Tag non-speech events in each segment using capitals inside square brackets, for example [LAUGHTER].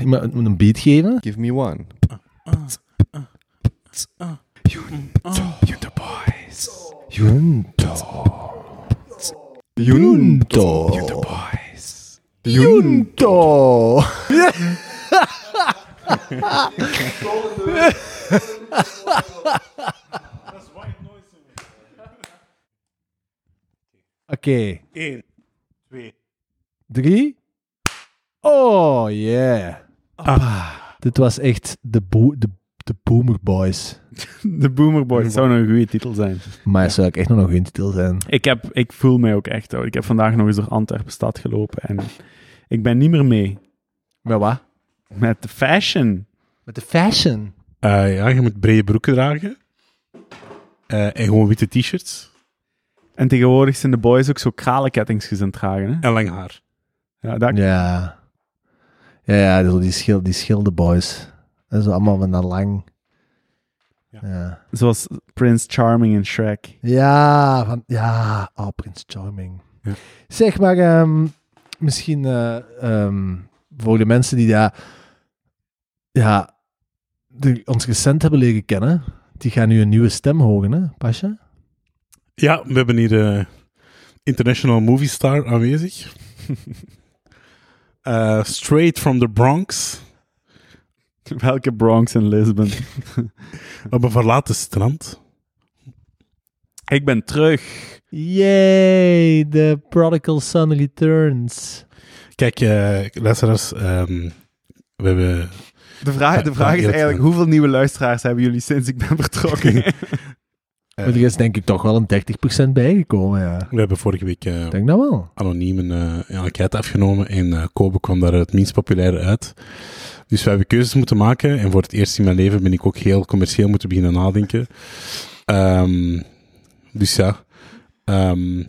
iemand moet een beat geven. Give me one. Junto Boys. Junto. Junto. Junto Boys. Junto. Oké. 1, 2. Drie. Oh, yeah. Dit was echt de, bo de, de Boomer Boys. [LAUGHS] De Boomer Boys zou nog een goede titel zijn. Maar het zou ook echt nog een goede titel zijn. Ik, heb, ik voel mij ook echt oud. Ik heb vandaag nog eens door Antwerpen stad gelopen en ik ben niet meer mee Met wat? met de fashion. Met de fashion. Eh, ja, je moet brede broeken dragen. Eh, en gewoon witte t-shirts. En tegenwoordig zijn de boys ook zo kralenkettingsjes aan het dragen. Hè? En lang haar. Ja, dat, Ja. Ja, ja zo die, schil, die. Dat is allemaal van dat lang. Ja. Ja. Zoals Prince Charming in Shrek. Ja, van, ja. Oh, Prince Charming. Ja. Zeg maar, ehm, misschien eh, ehm, voor de mensen die daar, ja, die ons recent hebben leren kennen, die gaan nu een nieuwe stem horen, hè, Pasja? Ja, we hebben hier de International Movie Star aanwezig. [LAUGHS] Eh, straight from the Bronx. [LAUGHS] Welke Bronx en Lisbon? [LAUGHS] Op een verlaten strand. ik ben terug. Yay, the prodigal son returns. Kijk, eh luisteraars, ehm, we hebben... De vraag, de vraag is eigenlijk, hoeveel nieuwe luisteraars hebben jullie sinds ik ben vertrokken? [LAUGHS] Maar er is denk ik toch wel een 30% bijgekomen, ja. We hebben vorige week eh, Ik denk dat wel. anoniem een eh, enquête afgenomen en eh Kobe kwam daar het minst populaire uit. Dus we hebben keuzes moeten maken en voor het eerst in mijn leven ben ik ook heel commercieel moeten beginnen nadenken. Ehm, dus ja, Ehm We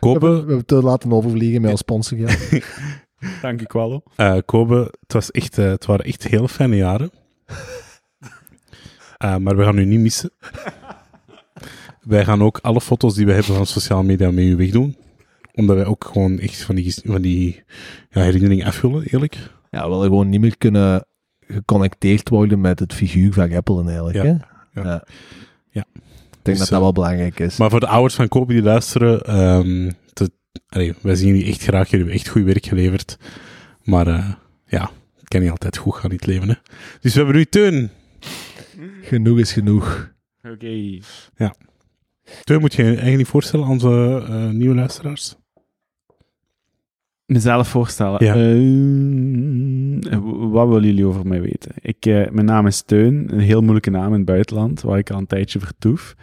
Kobe, hebben, we hebben te laten overvliegen met ons sponsorgeld. [LAUGHS] Dank je, Quallo. eh, Kobe, het, was echt, het waren echt heel fijne jaren. [LAUGHS] Eh, maar we gaan u niet missen. Wij gaan ook alle foto's die we hebben van sociale media met u wegdoen. Omdat wij ook gewoon echt van die, van die ja, herinneringen afvullen, eerlijk. Ja, we willen gewoon niet meer kunnen geconnecteerd worden met het figuur van Apple eigenlijk. Ja, Hè? ja. Ja. Ik denk Dus, dat dat eh, wel belangrijk is. Maar voor de ouders van Kobe die luisteren, ehm, te- allee, wij zien jullie echt graag. Jullie hebben echt goed werk geleverd. Maar eh, ja, het kan niet altijd goed gaan in het leven. Hè. Dus we hebben nu Teun. Genoeg is genoeg. Oké. Teun moet je je eigenlijk voorstellen aan onze eh, nieuwe luisteraars. Mezelf voorstellen. Ja. Eh, w- wat willen jullie over mij weten? Ik, eh, mijn naam is Teun, een heel moeilijke naam in het buitenland, waar ik al een tijdje vertoef.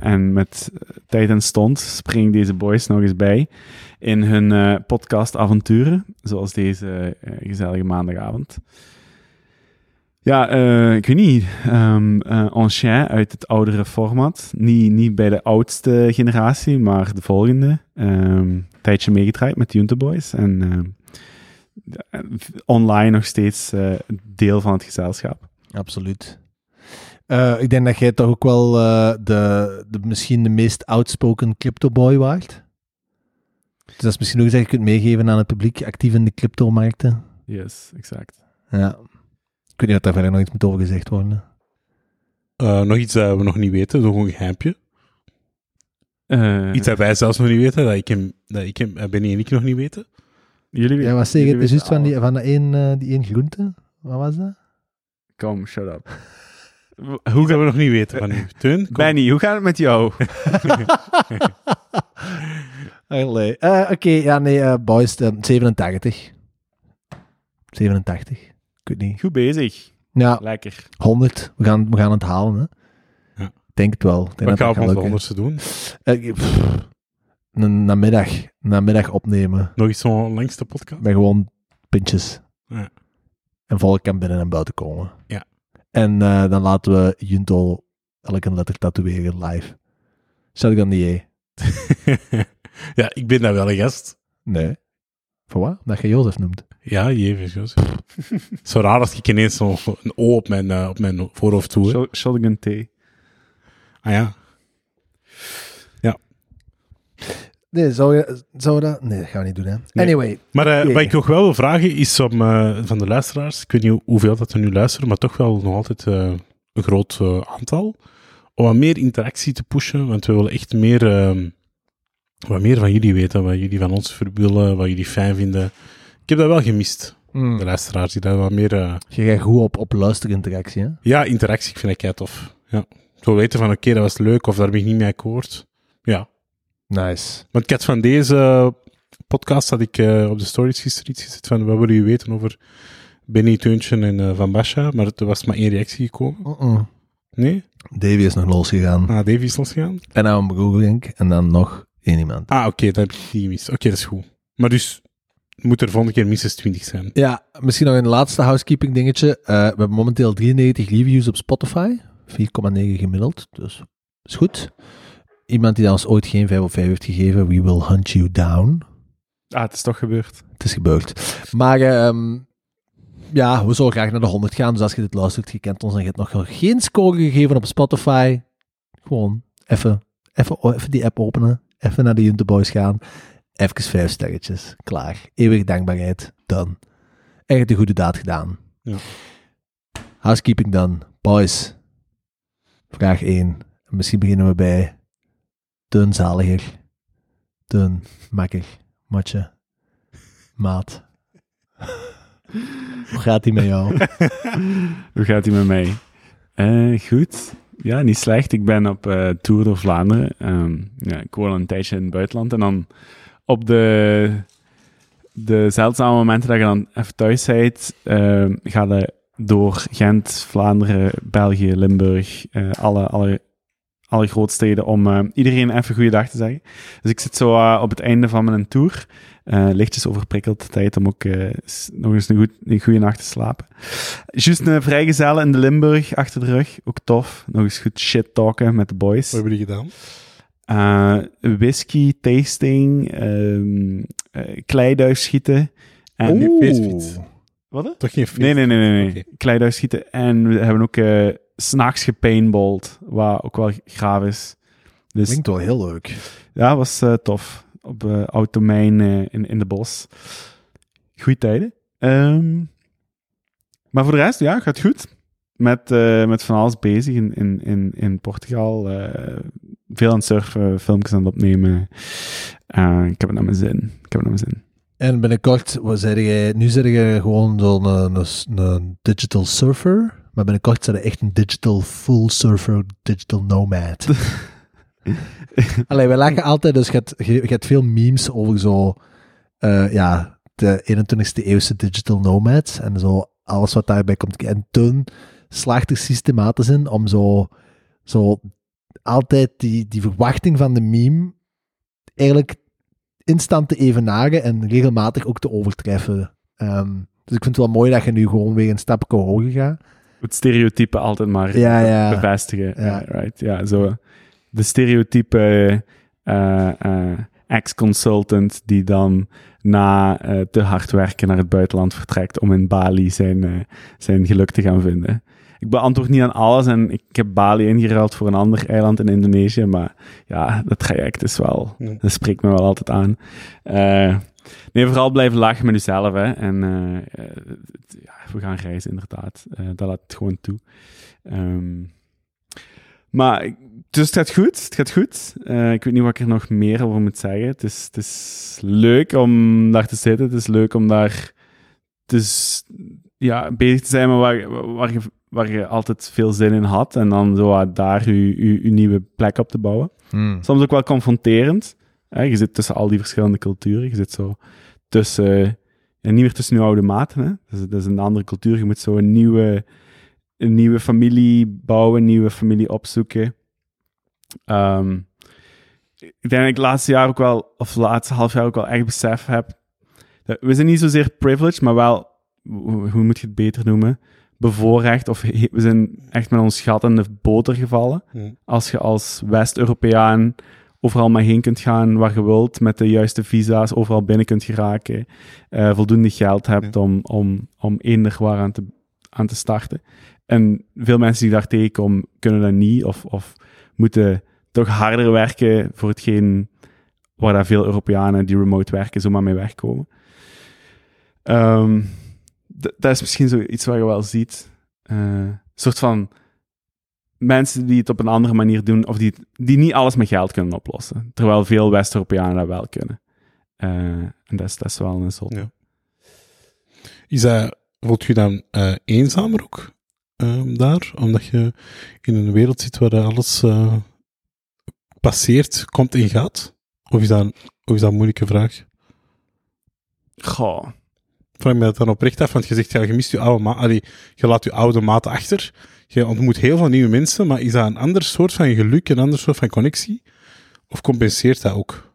En met tijd en stond spring ik deze boys nog eens bij in hun eh podcast-avonturen, zoals deze gezellige maandagavond. Ja, eh, ik weet niet. Um, Ancien uit het oudere format. Niet, niet bij de oudste generatie, maar de volgende. Ehm tijdje meegedraaid met de Junte Boys. En ja, online nog steeds eh, deel van het gezelschap. Absoluut. Eh, ik denk dat jij toch ook wel eh, de, de, misschien de meest outspoken crypto-boy waard. Dus dat is misschien ook iets dat je kunt meegeven aan het publiek actief in de crypto-markten. Yes, exact. Ja. Ik weet niet of daar verder nog iets moet over gezegd worden. Eh, nog iets dat we nog niet weten, nog een geheimpje. Eh, Iets dat wij zelfs nog niet weten, dat ik hem, dat ik hem, eh, Benny en ik nog niet weten. jullie Ja, wat zeg je? juist weten van die, van die één, die één groente. Wat was dat? Kom, shut up. [LAUGHS] Hoe gaan we nog niet weten van u? Teun? Benny, hoe gaat het met jou? [LAUGHS] Allee. Eh, Oké, ja, nee, boys, eh, 87. 87. Ik weet niet. Goed bezig. Ja, Lekker. 100. We gaan, we gaan het halen, hè. Ja. Ik denk het wel. Ik denk Wat gaan we ons lukken. onderste doen? Eh, pff, een namiddag, namiddag opnemen. Nog eens zo'n langste podcast? Met gewoon pintjes. Ja. En volk kan binnen en buiten komen. Ja. En eh, dan laten we Junto elke letter tatoeëren live. Zet ik dan niet E? [LAUGHS] ja, ik ben daar wel een gast. Nee. Voor wat? Dat je Jozef noemt. Ja, Jezus, Jozef. [LAUGHS] Zo raar als ik ineens zo'n een O op mijn, eh, op mijn voorhoofd doe. Shot- Shotgun thee. Ah ja. Nee, zou, je, zou dat... Nee, dat gaan we niet doen, hè. Nee. Anyway. Maar Oké. wat ik nog wel wil vragen is om, eh, van de luisteraars, ik weet niet hoeveel dat er nu luisteren, maar toch wel nog altijd eh, een groot aantal, om wat meer interactie te pushen, want we willen echt meer, ehm, wat meer van jullie weten, wat jullie van ons willen, wat jullie fijn vinden. Ik heb dat wel gemist, Hmm. de luisteraars, die daar wat meer... eh, Je gaat goed op, op luisterinteractie, hè. ja, interactie, ik vind ik kei tof. Ja. Wil weten van, oké, dat was leuk, of daar ben ik niet mee akkoord. Ja. Nice. Want ik had van deze podcast, had ik eh, op de stories gisteren iets gezet van, wat willen jullie weten over Benny Teuntje en eh, Van Basha, maar er was maar één reactie gekomen. Nee? Davy is nog losgegaan. Ah, Davy is losgegaan? En dan een Google Link. En dan nog één iemand. Ah, oké, dat heb ik niet gemist. Oké, dat is goed. Maar dus, moet er volgende keer minstens 20 zijn. Ja, misschien nog een laatste housekeeping dingetje. Eh, we hebben momenteel 93 reviews op Spotify. 4,9 gemiddeld, dus is goed. Iemand die ons ooit geen 5 op 5 heeft gegeven, we will hunt you down. Ah, het is toch gebeurd. Het is gebeurd. Maar ehm, ja, we zullen graag naar de 100 gaan. Dus als je dit luistert, je kent ons en je hebt nog geen score gegeven op Spotify. Gewoon even, even, even die app openen. Even naar de Junte Boys gaan. Even vijf sterretjes. Klaar. Eeuwig dankbaarheid. Done. Echt de goede daad gedaan. Ja. Housekeeping dan. Boys. Vraag 1. Misschien beginnen we bij Dun Zaliger. Dun Makker. Matje. Maat. Hoe gaat die met jou? [LAUGHS] Hoe gaat hij met mij? Eh, goed. Ja, niet slecht. Ik ben op eh, tour door Vlaanderen. Ehm, ja, ik woon een tijdje in het buitenland. En dan op de, de zeldzame momenten dat je dan even thuis bent, ehm, ga je door Gent, Vlaanderen, België, Limburg, eh, alle, alle, alle grootsteden om eh, iedereen even goeiedag te zeggen. Dus ik zit zo eh, op het einde van mijn tour. Eh, lichtjes overprikkeld. Tijd om ook eh, nog eens een, goed, een goede nacht te slapen. Juist een vrijgezelle in de Limburg achter de rug. Ook tof. Nog eens goed shit talken met de boys. Wat hebben jullie gedaan? Eh, whisky tasting. ehm eh, kleiduif schieten. En, Oeh. feestfiets. Wat? Toch geen feest? Nee, nee, nee, nee. nee. Kleiduif schieten. En we hebben ook eh s'nachts gepaintballed. Wat ook wel gaaf is. Dus Klinkt wel heel leuk. ja, was tof. Op eh oud domein eh, in, in de bos. Goeie tijden. Ehm, maar voor de rest, ja, gaat goed. Met, eh, met van alles bezig in, in, in, in Portugal. veel aan het surfen, filmpjes aan het opnemen. Ik heb het naar mijn zin. Ik heb het naar mijn zin. En binnenkort, wat zei jij, nu zeg je gewoon zo'n een, een, een digital surfer, maar binnenkort zijn je echt een digital full surfer, digital nomad. [LAUGHS] [LAUGHS] Allee, wij lachen altijd, dus je hebt, je, je hebt veel memes over zo, eh, ja, de 21ste eeuwse digital nomads en zo alles wat daarbij komt. En toen slaagt er systematisch in om zo, zo altijd die, die verwachting van de meme eigenlijk instant te evenaren en regelmatig ook te overtreffen. Ehm, dus ik vind het wel mooi dat je nu gewoon weer een stapje hoger gaat. Het stereotype altijd maar Ja, ja. bevestigen. Ja. right. ja, zo. De stereotype eh, eh, ex-consultant die dan na eh, te hard werken naar het buitenland vertrekt om in Bali zijn, zijn geluk te gaan vinden. Ik beantwoord niet aan alles en ik heb Bali ingeruild voor een ander eiland in Indonesië, maar ja, dat traject is wel, dat spreekt me wel altijd aan. Nee, vooral blijven lachen met jezelf, hè. En ja, we gaan reizen, inderdaad. Eh, dat laat het gewoon toe. Ehm, maar, ik- dus het gaat goed, het gaat goed. Eh, ik weet niet wat ik er nog meer over moet zeggen. Het is, het is leuk om daar te zitten. Het is leuk om daar dus, ja, bezig te zijn met waar, waar, je, waar je altijd veel zin in had. En dan zo daar je, je, je nieuwe plek op te bouwen soms ook wel confronterend. Hè? Je zit tussen al die verschillende culturen. Je zit zo tussen... Ja, niet meer tussen je oude maten. Hè? Dat, is, dat is een andere cultuur. Je moet zo een nieuwe, een nieuwe familie bouwen, een nieuwe familie opzoeken. Ehm, ik denk dat ik het laatste jaar ook wel, of het laatste half jaar ook wel echt besef heb. dat we zijn niet zozeer privileged, maar wel, hoe, hoe moet je het beter noemen? Bevoorrecht, of he- we zijn echt met ons gat in de boter gevallen Hm. als je als West-Europeaan overal maar heen kunt gaan waar je wilt, met de juiste visa's overal binnen kunt geraken, eh, voldoende geld hebt om, om, om eender waar aan te, aan te starten. En veel mensen die daar tegenkomen, kunnen dat niet of, of moeten toch harder werken voor hetgeen waar veel Europeanen die remote werken zomaar mee wegkomen. Ehm, dat is misschien zoiets wat je wel ziet. Een soort van mensen die het op een andere manier doen, of die, die niet alles met geld kunnen oplossen. Terwijl veel West-Europeanen dat wel kunnen. Eh, en dat is, dat is wel een zot. Ja. Is dat, voelt je dan eh, eenzamer ook ehm, daar? Omdat je in een wereld zit waar alles eh, passeert, komt en gaat? Of is dat, of is dat een moeilijke vraag? Goh. Vraag me dat dan oprecht af, want je zegt, ja, je mist je oude maat, allee, je laat je oude maat achter. Je ontmoet heel veel nieuwe mensen, maar is dat een ander soort van geluk, een ander soort van connectie? Of compenseert dat ook?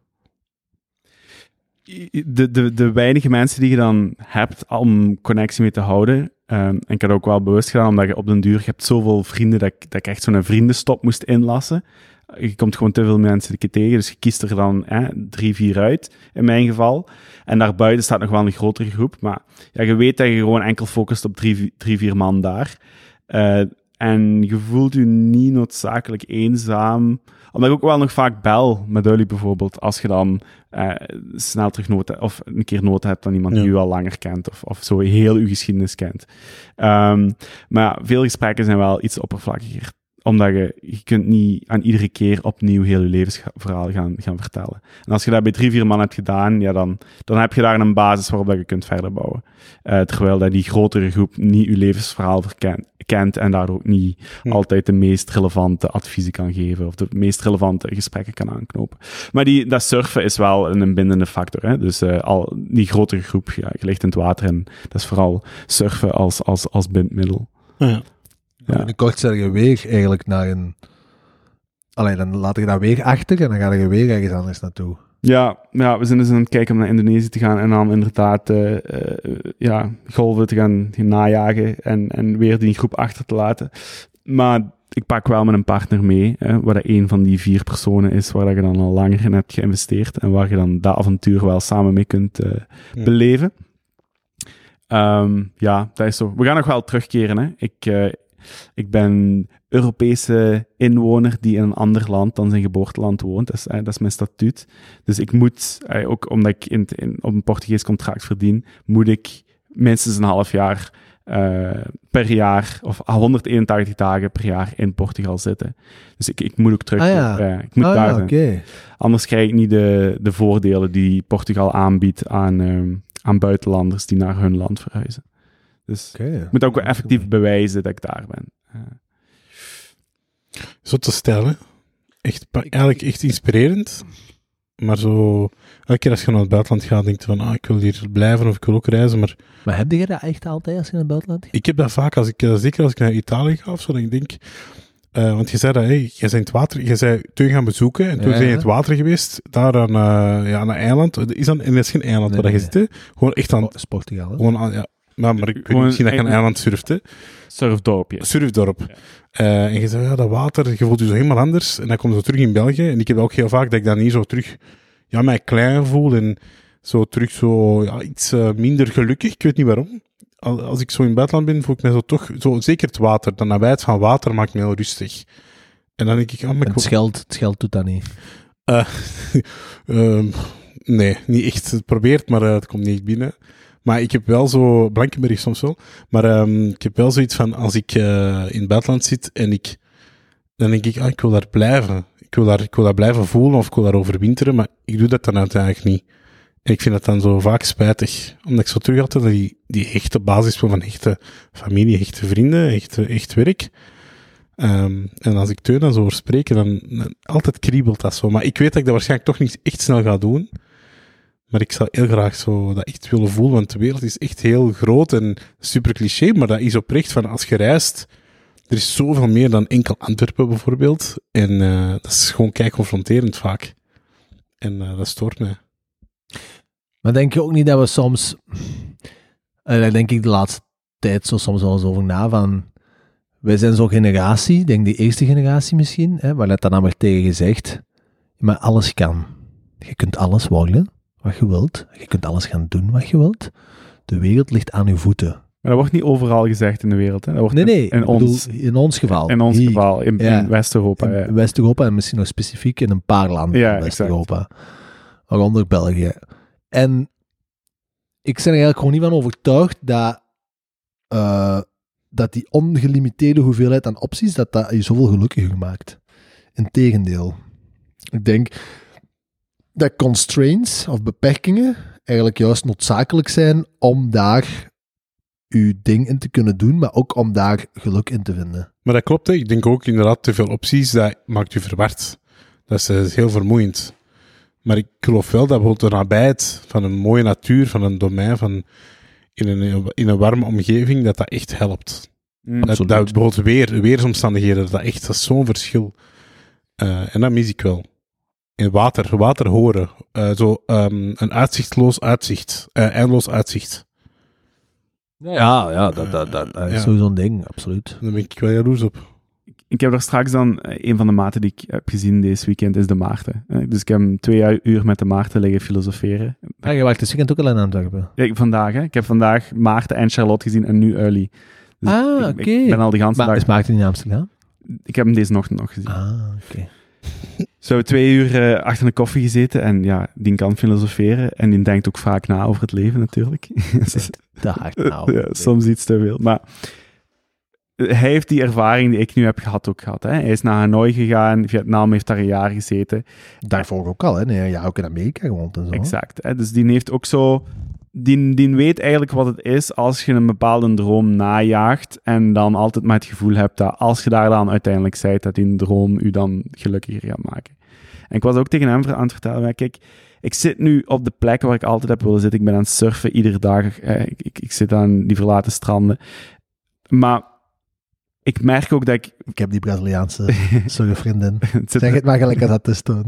De, de, de weinige mensen die je dan hebt om connectie mee te houden. ehm, en ik had ook wel bewust gedaan, omdat je op den duur, je hebt zoveel vrienden, dat ik, dat ik echt zo'n vriendenstop moest inlassen. Je komt gewoon te veel mensen tegen, dus je kiest er dan drie, vier uit, in mijn geval. En daarbuiten staat nog wel een grotere groep, maar ja, je weet dat je gewoon enkel focust op drie, drie vier man daar. Eh, en je voelt je niet noodzakelijk eenzaam, omdat ik ook wel nog vaak bel met jullie bijvoorbeeld, als je dan eh, snel terug hebt, of een keer nood hebt aan iemand Ja. die je al langer kent, of, of zo heel uw geschiedenis kent. Ehm, maar ja, veel gesprekken zijn wel iets oppervlakkiger omdat je, je kunt niet aan iedere keer opnieuw heel je levensverhaal gaan, gaan vertellen. En als je dat bij drie, vier man hebt gedaan, ja, dan, dan heb je daar een basis waarop dat je kunt verder bouwen. Eh, terwijl dat die grotere groep niet je levensverhaal kent en daardoor ook niet Hm. altijd de meest relevante adviezen kan geven of de meest relevante gesprekken kan aanknopen. Maar die, dat surfen is wel een, een bindende factor. Hè? Dus eh, al die grotere groep, ja, je ligt in het water en dat is vooral surfen als, als, als bindmiddel. Ja. Ja. Binnenkort zet je weer eigenlijk naar een... Allee, dan laat je dat weer achter en dan ga je weer ergens anders naartoe. Ja, ja, we zijn dus aan het kijken om naar Indonesië te gaan en dan inderdaad eh, eh, ja, golven te gaan, gaan najagen en, en weer die groep achter te laten. Maar ik pak wel met een partner mee, hè, waar dat een van die vier personen is waar dat je dan al langer in hebt geïnvesteerd en waar je dan dat avontuur wel samen mee kunt eh, Ja. beleven. Ehm, ja, dat is zo. We gaan nog wel terugkeren. Hè. Ik, ik ben Europese inwoner die in een ander land dan zijn geboorteland woont. Dat is, eh, dat is mijn statuut. Dus ik moet, eh, ook omdat ik in, in, op een Portugees contract verdien, moet ik minstens een half jaar eh, per jaar, of 181 dagen per jaar in Portugal zitten. Dus ik, ik moet ook terug. Ah, ja. ik moet ah, daar ja, zijn. Anders krijg ik niet de, de voordelen die Portugal aanbiedt aan, ehm, aan buitenlanders die naar hun land verhuizen. Dus Oké. ik moet ook wel effectief bewijzen dat ik daar ben. Eh, Zo te stellen. Echt, eigenlijk echt inspirerend. Maar zo, elke keer als je naar het buitenland gaat, denk je van, ah, ik wil hier blijven of ik wil ook reizen. Maar Maar heb je dat echt altijd als je in het buitenland gaat? ik heb dat vaak, als ik, eh, zeker als ik naar Italië ga of zo, ik denk, eh, want je zei dat, hey, jij bent het water, je zei toen gaan bezoeken en toen Ja, ben je in het water geweest, daar aan, eh, ja, aan een eiland. Is dan, en dat is geen eiland Nee, waar je nee. zit, hè? Gewoon echt aan, Oh, Portugal, gewoon aan, ja. Maar, maar ik weet Gewoon misschien dat je een eiland surft, hè? surfdorpje. surfdorp. Ja. Eh, en je zei, ja, dat water, je voelt je zo helemaal anders. En dan kom je zo terug in België. En ik heb ook heel vaak dat ik dan hier zo terug, ja, mij klein voel. En zo terug zo, ja, iets eh, minder gelukkig. Ik weet niet waarom. Al- Als ik zo in het buitenland ben, voel ik me zo toch, zo, zeker het water. De nabijheid van water maakt me heel rustig. En dan denk ik, ah, maar ik het scheld, het scheld doet dat niet. [LAUGHS] Ehm, nee, niet echt. Het probeert, maar eh, het komt niet binnen. Maar ik heb wel zo, Blankenberg soms wel, maar ehm, ik heb wel zoiets van, als ik eh, in het buitenland zit en ik, dan denk ik, ah, ik wil daar blijven. Ik wil daar, ik wil daar blijven voelen of ik wil daar overwinteren, maar ik doe dat dan uiteindelijk niet. En ik vind dat dan zo vaak spijtig, omdat ik zo terug had naar die, die hechte basis van hechte familie, hechte vrienden, echt, echt werk. Ehm, en als ik Teun dan zo spreken, dan, dan altijd kriebelt dat zo. Maar ik weet dat ik dat waarschijnlijk toch niet echt snel ga doen. Maar ik zou heel graag zo dat echt willen voelen, want de wereld is echt heel groot en super cliché, maar dat is oprecht van als je reist, er is zoveel meer dan enkel Antwerpen bijvoorbeeld. En eh, dat is gewoon kei confronterend vaak. En eh, dat stoort mij. Maar denk je ook niet dat we soms... En daar denk ik de laatste tijd zo soms wel eens over na, van... Wij zijn zo'n generatie, denk die eerste generatie misschien, hè, waar dat dan namelijk tegen gezegd, maar alles kan. Je kunt alles worden wat je wilt. Je kunt alles gaan doen wat je wilt. De wereld ligt aan je voeten. Maar dat wordt niet overal gezegd in de wereld. Hè. Dat wordt Nee, nee, in, ons, bedoel, in ons geval. in ons Hier, geval, in, Ja. in West-Europa. in ja. West-Europa en misschien nog specifiek in een paar landen Ja, in West-Europa. waaronder België. En ik ben er eigenlijk gewoon niet van overtuigd dat, eh, dat die ongelimiteerde hoeveelheid aan opties, dat dat je zoveel gelukkiger maakt. Integendeel. Ik denk dat constraints of beperkingen eigenlijk juist noodzakelijk zijn om daar uw ding in te kunnen doen, maar ook om daar geluk in te vinden. Maar dat klopt, hè. ik denk ook inderdaad te veel opties, dat maakt u verward. Dat is, eh, heel vermoeiend. Maar ik geloof wel dat bijvoorbeeld de nabijheid van een mooie natuur, van een domein, van in een, in een warme omgeving, dat dat echt helpt. Mm. Dat, bijvoorbeeld weer, weersomstandigheden, dat dat echt dat is zo'n verschil. Eh, en dat mis ik wel. In water, water horen. Eh, zo ehm, een uitzichtloos uitzicht. eh eindeloos uitzicht. Ja, ja, dat, dat, dat, dat is Ja. sowieso een ding, absoluut. Daar ben ik wel jaloers op. Ik heb er straks dan, eh, een van de maten die ik heb gezien deze weekend is de Maarten. Dus ik heb hem twee uur met de Maarten liggen filosoferen. Ja, je wacht dus weekend ook al in Antwerpen. Ja, ik- vandaag, hè. Ik heb vandaag Maarten en Charlotte gezien en nu Early. Dus Ah, oké. Ik ben al de ganse Maar dag... is Maarten in Amsterdam? Ik heb hem deze ochtend nog gezien. Ah, oké. [LAUGHS] Zo twee uur eh, achter een koffie gezeten en ja, die kan filosoferen en die denkt ook vaak na over het leven natuurlijk. [LAUGHS] Te hard [LAUGHS] ja, soms iets te veel. Maar eh, hij heeft die ervaring die ik nu heb gehad ook gehad. Hè. Hij is naar Hanoi gegaan, Vietnam heeft daar een jaar gezeten. Daarvoor ook al, hè? Nee, ja, ook in Amerika gewoond en zo. Exact. Hè. Dus die heeft ook zo... Die, die weet eigenlijk wat het is als je een bepaalde droom najaagt en dan altijd maar het gevoel hebt dat als je daar dan uiteindelijk zijt, dat die droom u dan gelukkiger gaat maken. En ik was ook tegen hem aan het vertellen, kijk, ik zit nu op de plek waar ik altijd heb willen zitten. Ik ben aan het surfen iedere dag. Eh, ik, ik, ik zit aan die verlaten stranden. Maar ik merk ook dat ik... Ik heb die Braziliaanse [LAUGHS] surfvriendin. het zit- Zeg het maar gelijk als dat is [LAUGHS] toen.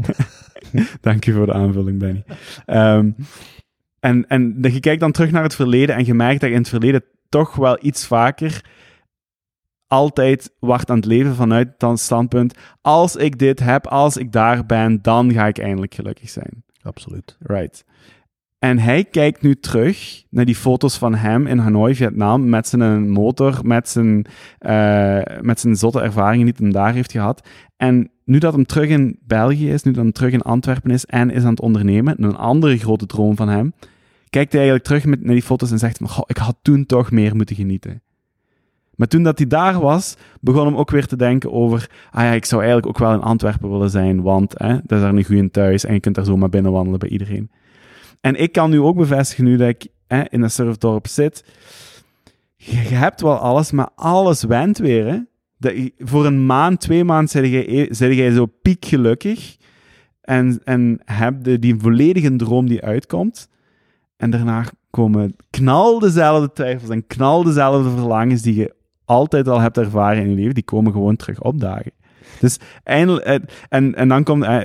Dank je voor de aanvulling, Benny. Ehm, en, en je kijkt dan terug naar het verleden en je merkt dat je in het verleden toch wel iets vaker altijd wacht aan het leven vanuit dat standpunt. Als ik dit heb, als ik daar ben, dan ga ik eindelijk gelukkig zijn. Absoluut. Right. En hij kijkt nu terug naar die foto's van hem in Hanoi, Vietnam, met zijn motor, met zijn, eh, met zijn zotte ervaringen die hij daar heeft gehad. En nu dat hem terug in België is, nu dat hem terug in Antwerpen is en is aan het ondernemen, een andere grote droom van hem, kijkt hij eigenlijk terug met, naar die foto's en zegt "Goh, ik had toen toch meer moeten genieten. Maar toen dat hij daar was, begon hem ook weer te denken over, ah ja, ik zou eigenlijk ook wel in Antwerpen willen zijn, want hè, dat is daar een goede thuis en je kunt daar zomaar binnenwandelen bij iedereen. En ik kan nu ook bevestigen, nu dat ik hè, in een surfdorp zit, je, je hebt wel alles, maar alles went weer. Hè? Voor een maand, twee maanden, jij, zeg jij zo piekgelukkig en, en heb je die volledige droom die uitkomt. En daarna komen knal dezelfde twijfels en knal dezelfde verlangens die je altijd al hebt ervaren in je leven, die komen gewoon terug opdagen. Dus eindelijk, eh, en, en dan komt, eh,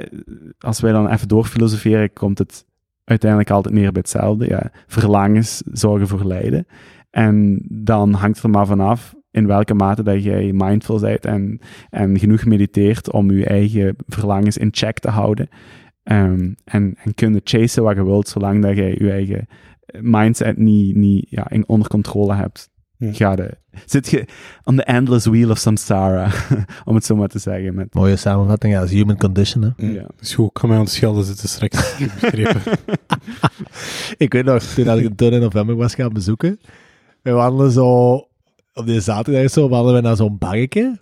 als wij dan even doorfilosoferen, komt het uiteindelijk altijd neer bij hetzelfde. Ja, verlangens zorgen voor lijden. En dan hangt het er maar vanaf in welke mate dat jij mindful bent en, en genoeg mediteert om je eigen verlangens in check te houden. Ehm, en, en kunnen chasen wat je wilt, zolang dat jij je eigen mindset niet, niet ja, onder controle hebt. Ja. Ga de, zit je on the endless wheel of samsara, [LAUGHS] om het zo maar te zeggen. Met, Mooie samenvatting, ja, dat is human condition. Hè. Mm. Ja. Dus goed, ik ga mij aan de schelden zitten straks. [LAUGHS] [LAUGHS] Ik weet nog, toen dat ik een toen in november was gaan bezoeken, we wandelen zo, op die zaterdag zo, wandelen we naar zo'n barretje.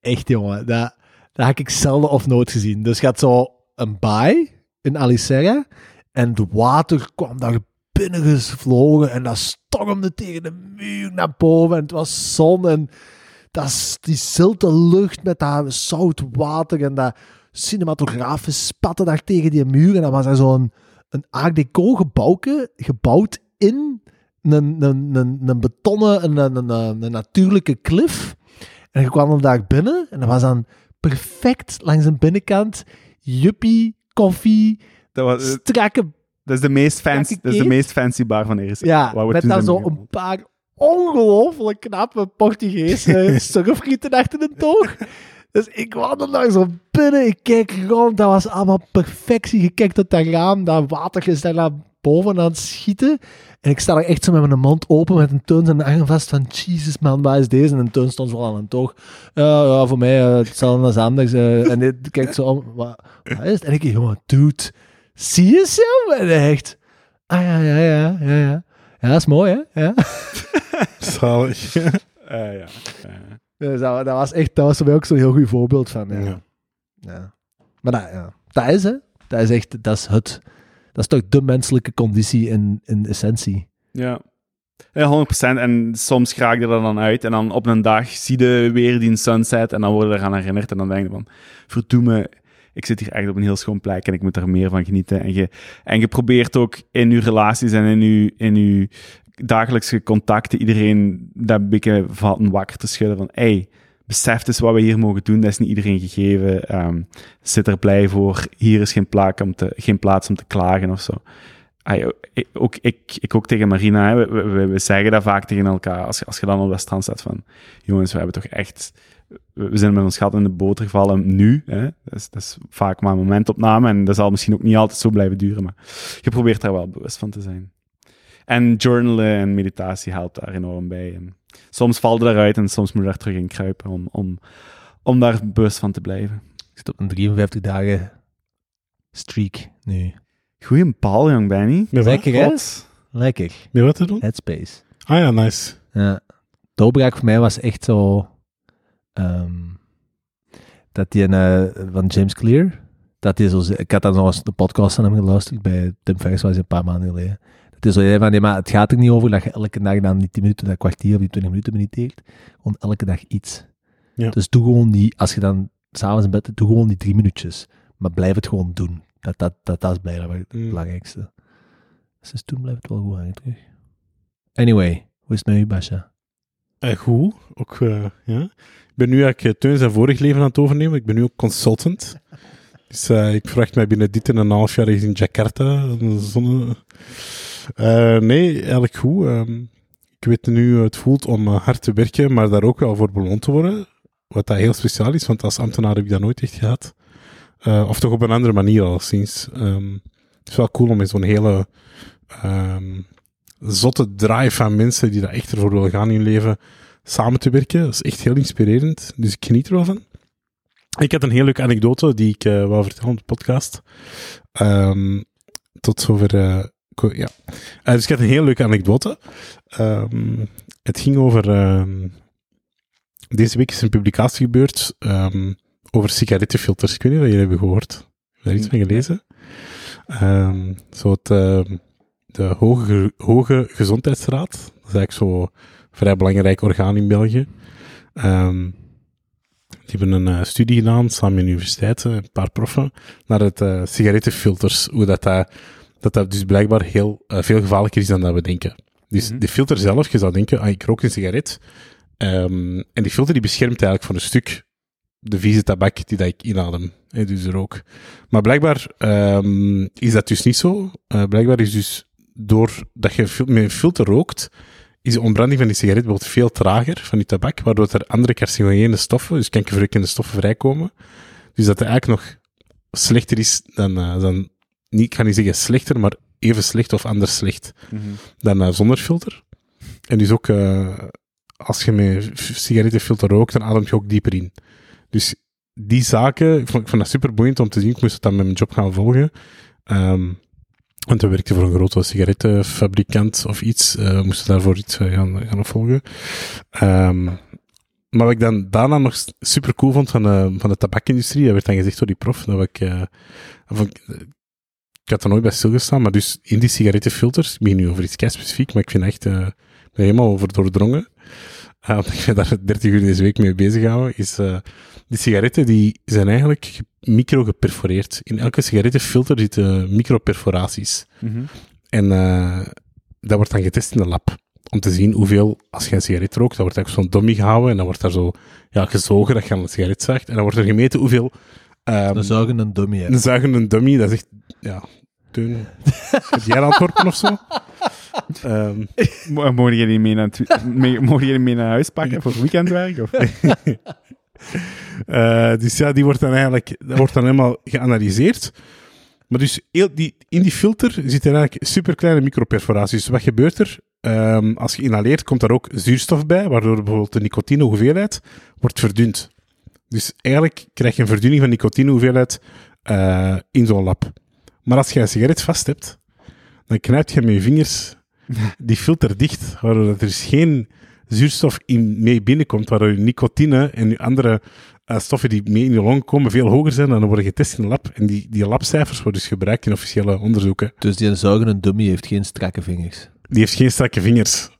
Echt, jongen, dat, dat heb ik zelden of nooit gezien. Dus je had zo een baai in Alicerra en het water kwam daar binnen gevlogen en dat stormde tegen de muur naar boven en het was zon en dat die zilte lucht met dat zout water en dat cinematografen spatten daar tegen die muur en dan was er zo'n een art deco gebouwke, gebouwd in een, een, een, een betonnen, een, een, een, een natuurlijke klif. En je kwam dan daar binnen en dat was dan perfect langs de binnenkant juppie, koffie, dat, was, strakke dat is de meest fancy, dat is de meest fancy bar van Eerste. Ja, waar met zijn zo een paar ongelooflijk knappe Portugese [LAUGHS] surfgieten achter de toog. Dus ik wandel daar zo binnen, ik kijk rond, dat was allemaal perfectie. Je kijkt uit dat raam, dat water is daar naar boven aan het schieten. En ik sta er echt zo met mijn mond open, met een teun zijn arm vast van, Jesus man, wat is deze? En een teun stond zo aan een toog. Ja, ja, voor mij eh, hetzelfde als anders. eh. en dit kijkt zo om, wat, wat is het? En ik, jongen, dude, zie je zo? En echt, ah ja, ja, ja, ja, ja. Ja, dat is mooi, hè? Ja. [LAUGHS] Zalig. [LAUGHS] Eh, ja. Dus dat, dat was echt, dat was voor mij ook zo'n heel goed voorbeeld van, ja. Ja. Ja. Maar dat, ja. dat is, hè. Dat is echt, dat is het, dat is toch de menselijke conditie in, in essentie. Ja. Ja, 100%. En soms raak je er dan uit. En dan op een dag zie je weer die sunset. En dan word je eraan herinnerd. En dan denk je van, verdoeme, ik zit hier echt op een heel schoon plek. En ik moet er meer van genieten. En je, en je probeert ook in je relaties en in je, in je dagelijkse contacten iedereen dat een beetje van wakker te schudden. Van, hey, besef eens wat we hier mogen doen. Dat is niet iedereen gegeven. Ehm, zit er blij voor. Hier is geen, plaats om te, geen plaats om te klagen of zo. Ah, ik, ook, ik, ik ook tegen Marina, hè, we, we, we zeggen dat vaak tegen elkaar. Als, je- als je dan op dat strand staat van, jongens, we hebben toch echt, we zijn met ons gat in de boter gevallen nu. Hè? Dat, is, dat is vaak maar een momentopname en dat zal misschien ook niet altijd zo blijven duren, maar je probeert daar wel bewust van te zijn. En journalen en meditatie helpt daar enorm bij. En soms valt het eruit en soms moet je daar terug in kruipen om, om, om daar bewust van te blijven. Ik zit op een 53 dagen streak nu. Goeie bal, jong Benny. Met wat? Lekker, hè? Lekker. Met wat te doen? Headspace. Ah ja, nice. Ja. De doorbraak voor mij was echt zo... ehm, dat die een, eh, van James Clear... Dat die zo, ik had dan nog eens de podcast van hem geluisterd bij Tim Ferriss, was hij een paar maanden geleden. Dat hij zo zei van, nee, maar het gaat er niet over dat je elke dag dan die 10 minuten, dat kwartier of die 20 minuten mediteert. Gewoon elke dag iets. Ja. Dus doe gewoon die, als je dan s'avonds in bed doe gewoon die drie minuutjes. Maar blijf het gewoon doen. Dat, dat, dat, dat is blijkbaar het Mm. belangrijkste. Dus toen blijft het wel goed hangen terug. Anyway, hoe is het met u, Basha? Eh, goed, ook, eh, ja. Ik ben nu eigenlijk uh, Teun zijn vorig leven aan het overnemen. Ik ben nu ook consultant. [LAUGHS] Dus eh, ik verwacht mij binnen dit en een half jaar in Jakarta. Zonne... Eh, nee, eigenlijk goed. Ehm, ik weet nu hoe het voelt om eh, hard te werken, maar daar ook wel voor beloond te worden. Wat dat heel speciaal is, want als ambtenaar heb ik dat nooit echt gehad. Eh, of toch op een andere manier alleszins. Ehm het is wel cool om in zo'n hele ehm, zotte drive van mensen die daar echt ervoor willen gaan in hun leven samen te werken. Dat is echt heel inspirerend. Dus ik geniet er wel van. Ik had een heel leuke anekdote die ik eh wou vertellen op de podcast. Ehm, tot zover. eh, ja. Dus ik had een heel leuke anekdote. Het ging over. deze week is een publicatie gebeurd over sigarettenfilters. Ik weet niet of jullie hebben gehoord. Heb je daar iets van gelezen? Ehm, zo het, ehm, de Hoge, Hoge Gezondheidsraad. Dat is eigenlijk zo vrij belangrijk orgaan in België. Ehm, die hebben een eh, studie gedaan, samen met universiteiten, een paar proffen, naar het eh, sigarettenfilters. Hoe dat, dat, dat, dat dus blijkbaar heel eh, veel gevaarlijker is dan dat we denken. Dus Mhm. de filter zelf, je zou denken, ah, ik rook een sigaret. En die filter die beschermt eigenlijk voor een stuk de vieze tabak die dat ik inadem. hè, dus rook. Maar blijkbaar ehm, is dat dus niet zo. Eh, blijkbaar is dus doordat je met een filter rookt, is de ontbranding van die sigaret bijvoorbeeld veel trager van die tabak, waardoor er andere carcinogene stoffen, dus kankerverwekkende stoffen, vrijkomen. Dus dat het eigenlijk nog slechter is dan, eh, dan niet, ik ga niet zeggen slechter, maar even slecht of anders slecht Mhm. dan eh, zonder filter. En dus ook, als je met sigarettenfilter rookt, dan ademt je ook dieper in. Dus die zaken, ik vond, dat super boeiend om te zien. Ik moest dan met mijn job gaan volgen. Ehm, want we werkte voor een grote sigarettenfabrikant of iets. Eh, we moesten daarvoor iets eh, gaan, gaan volgen. Ehm, maar wat ik dan daarna nog super cool vond van de, van de tabakindustrie, dat werd dan gezegd door die prof, dat ik, eh, dat ik, ik had er nooit bij stilgestaan, maar dus in die sigarettenfilters, ik ben nu over iets kei specifiek, maar ik vind echt, eh, ben helemaal over doordrongen. Uh, ik me daar [LAUGHS] 30 uur deze week mee bezig hou, is eh, die sigaretten die zijn eigenlijk ge- micro geperforeerd. In elke sigarettenfilter zitten microperforaties. Mhm. En dat wordt dan getest in de lab. Om te zien hoeveel, als je een sigaret rookt, dan wordt eigenlijk zo'n dummy gehouden en dan wordt daar zo ja, gezogen dat je aan een sigaret zaagt. En dan wordt er gemeten hoeveel... ehm, je een dummy hebben. een zuigende dummy, dat is echt, ja, teun. Heb jij Antwerpen of zo? [LAUGHS] Ehm, Mo- Mogen jullie mee naar, [LAUGHS] mee- mogen jullie mee naar huis pakken voor weekendwerk? Of? [LAUGHS] eh, dus ja, die wordt dan eigenlijk, dat wordt dan helemaal geanalyseerd. Maar dus heel die, in die filter zitten eigenlijk superkleine microperforaties. Dus wat gebeurt er? Ehm, als je inhaleert, komt daar ook zuurstof bij, waardoor bijvoorbeeld de nicotinehoeveelheid wordt verdund. Dus eigenlijk krijg je een verdunning van nicotinehoeveelheid eh in zo'n lab. Maar als je een sigaret vast hebt, dan knijpt je met je vingers [LAUGHS] die filter dicht, waardoor er dus geen zuurstof in mee binnenkomt, waardoor je nicotine en je andere eh, stoffen die mee in je long komen veel hoger zijn, dan worden getest in de lab. En die, die labcijfers worden dus gebruikt in officiële onderzoeken. Dus die zuigende dummy heeft geen strakke vingers. Die heeft geen strakke vingers.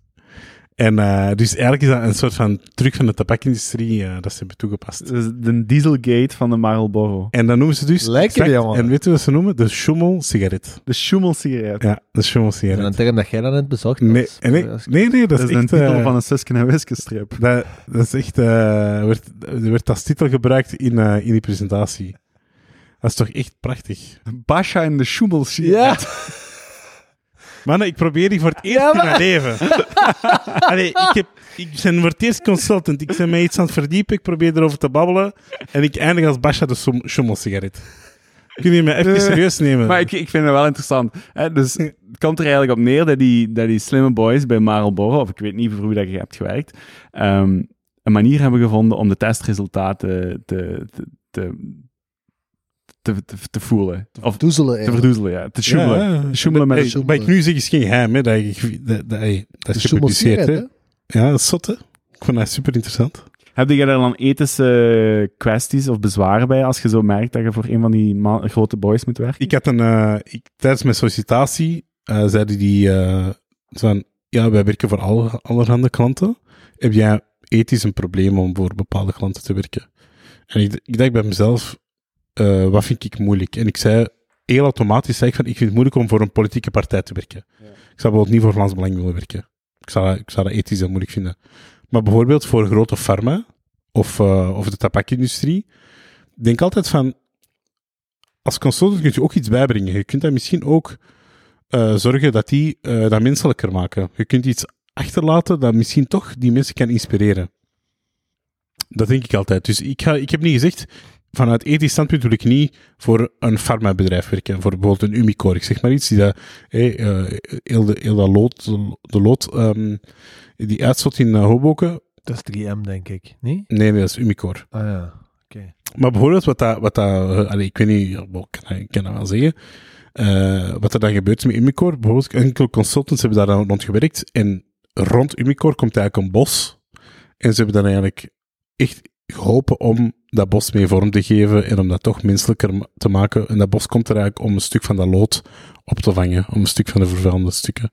En uh, dus eigenlijk is dat een soort van truc van de tabakindustrie uh, dat ze hebben toegepast. Dus de Dieselgate van de Marlboro. En dan noemen ze dus... Lekker, exact- jongen. En weet je wat ze noemen? De Schummel-sigaret. De Schummel-sigaret. Ja, de En Schummel-sigaret. een term dat jij dan net bezocht Nee, en nee, nee, nee, dat, Dat is is een echt... titel eh, van een Susken en Wiske strip. dat, dat is echt... eh werd, werd als titel gebruikt in, eh, in die presentatie. Dat is toch echt prachtig. Basha en de Schummel-sigaret. Ja, [LAUGHS] Mannen, ik probeer die voor het eerst Ja, in mijn leven. [LAUGHS] Allee, ik, heb, ik ben voor het eerst consultant. Ik ben mij iets aan het verdiepen. Ik probeer erover te babbelen. En ik eindig als Basha de Schummelsigaret. Kun je mij even Eh, serieus nemen? Maar ik, ik vind het wel interessant. Hè? Dus het komt er eigenlijk op neer dat die, dat die slimme boys bij Marlboro, of ik weet niet voor wie dat je hebt gewerkt, ehm, een manier hebben gevonden om de testresultaten te, te, te, te, te, te voelen. Of doezelen te verdoezelen, ja. Te sjoemelen. Ja, ja. Te sjoemelen met Hey, Wat ik nu zeg is geen geheim. Hè, dat, dat, dat, hey, dat is gepubliceerd. Hè. Ja, dat is zot, hè? Ik vond dat super interessant. Heb je daar dan ethische kwesties of bezwaren bij als je zo merkt dat je voor een van die grote boys moet werken? Ik had een... eh, ik, tijdens mijn sollicitatie eh, zeiden die... eh, van, ja, wij werken voor alle, allerhande klanten. Heb jij ethisch een probleem om voor bepaalde klanten te werken? En ik, ik dacht bij mezelf, eh, wat vind ik moeilijk? En ik zei, heel automatisch zei ik van, ik vind het moeilijk om voor een politieke partij te werken. Ja. Ik zou bijvoorbeeld niet voor Vlaams Belang willen werken. Ik zou, dat- ik zou dat ethisch heel moeilijk vinden. Maar bijvoorbeeld voor grote pharma of, eh, of de tabakindustrie, denk altijd van, als consultant kun je ook iets bijbrengen. Je kunt dat misschien ook eh, zorgen dat die dat menselijker maken. Je kunt iets achterlaten dat misschien toch die mensen kan inspireren. Dat denk ik altijd. Dus ik, ga, ik heb niet gezegd, vanuit ethisch standpunt wil ik niet voor een farmabedrijf werken. Voor bijvoorbeeld een Umicore. Ik zeg maar iets die dat, hey, eh, heel, de, heel dat lood, de lood, ehm, die uitstoot in eh, Hoboken. Dat is 3M, denk ik. Nee? Nee, nee, dat is Umicore. Ah ja, oké. Maar bijvoorbeeld wat dat, wat dat eh, allee, ik weet niet, ik kan, dat wel zeggen. Wat er dan gebeurt met Umicore, bijvoorbeeld enkele consultants hebben daar dan rond gewerkt en rond Umicore komt eigenlijk een bos en ze hebben dan eigenlijk echt geholpen om dat bos mee vorm te geven en om dat toch menselijker te maken. En dat bos komt er eigenlijk om een stuk van dat lood op te vangen, om een stuk van de vervuilende stukken.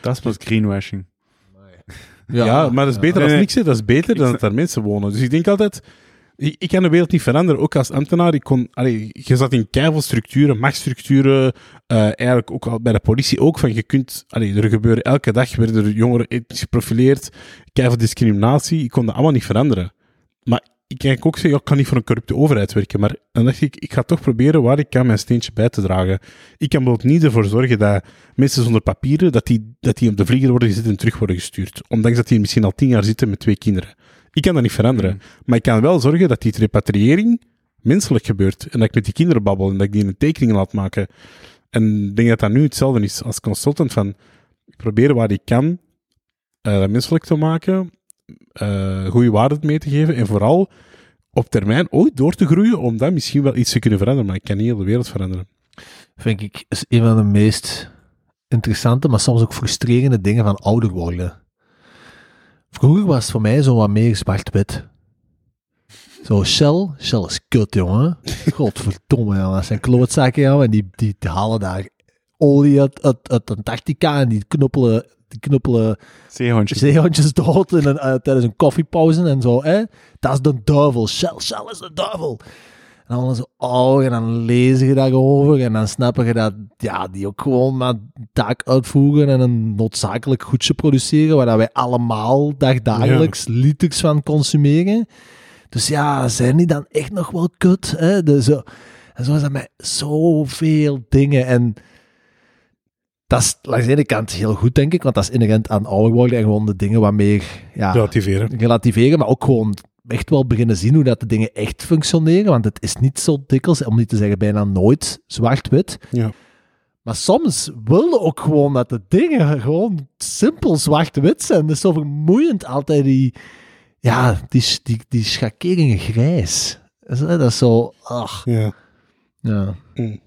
Dat is pas greenwashing. [LAUGHS] Ja, maar dat is beter dan nee. niks. hè. Dat is beter dan dat daar mensen wonen. Dus ik denk altijd, ik, ik kan de wereld niet veranderen. Ook als ambtenaar, ik kon, allee, je zat in keiveel structuren, machtsstructuren, eh, eigenlijk ook al bij de politie ook, van je kunt, allee, er gebeuren elke dag, werden er jongeren etnisch geprofileerd, keiveel discriminatie, ik kon dat allemaal niet veranderen. Maar ik kan ook ja, ik kan niet voor een corrupte overheid werken, maar dan dacht ik, ik ga toch proberen waar ik kan mijn steentje bij te dragen. Ik kan bijvoorbeeld niet ervoor zorgen dat mensen zonder papieren, dat die, dat die op de vlieger worden gezet en terug worden gestuurd. Ondanks dat die misschien al tien jaar zitten met twee kinderen. Ik kan dat niet veranderen. Mm. Maar ik kan wel zorgen dat die repatriëring menselijk gebeurt. En dat ik met die kinderen babbel en dat ik die een tekening laat maken. En ik denk dat dat nu hetzelfde is als consultant van, ik probeer waar ik kan eh, dat menselijk te maken, eh goede waarde mee te geven en vooral op termijn ooit door te groeien om dat misschien wel iets te kunnen veranderen. Maar ik kan niet heel de wereld veranderen. Vind ik is een van de meest interessante, maar soms ook frustrerende dingen van ouder worden. Vroeger was het voor mij zo wat meer zwart-wit. Zo, Shell, Shell is kut, jongen. Godverdomme, jongen. Dat zijn klootzakken. En die, die, halen daar olie uit, uit, uit Antarctica en die knuppelen, die knuppelen Zeehondjes. zeehondjes dood in een, tijdens een koffiepauze en zo. Hè? Dat is de duivel. Shell, Shell is de duivel. En dan zo, oh, en dan lezen je daarover en dan snappen je dat ja, die ook gewoon maar taak uitvoeren en een noodzakelijk goedje produceren, waar dat wij allemaal dagdagelijks liters van consumeren. Dus ja, zijn die dan echt nog wel kut? Hè? Dus, zo, en zo is dat met zoveel dingen. En dat is langs de ene kant heel goed, denk ik, want dat is inherent aan ouder worden en gewoon de dingen wat meer ja, Relativeren. relativeren, maar ook gewoon echt wel beginnen zien hoe dat de dingen echt functioneren, want het is niet zo dikwijls, om niet te zeggen bijna nooit, zwart-wit. Ja. Maar soms wil je ook gewoon dat de dingen gewoon simpel zwart-wit zijn. Het is zo vermoeiend altijd die, ja, die, die, die schakeringen grijs. Dat is, dat is zo, ach, Ja. ja. Mm.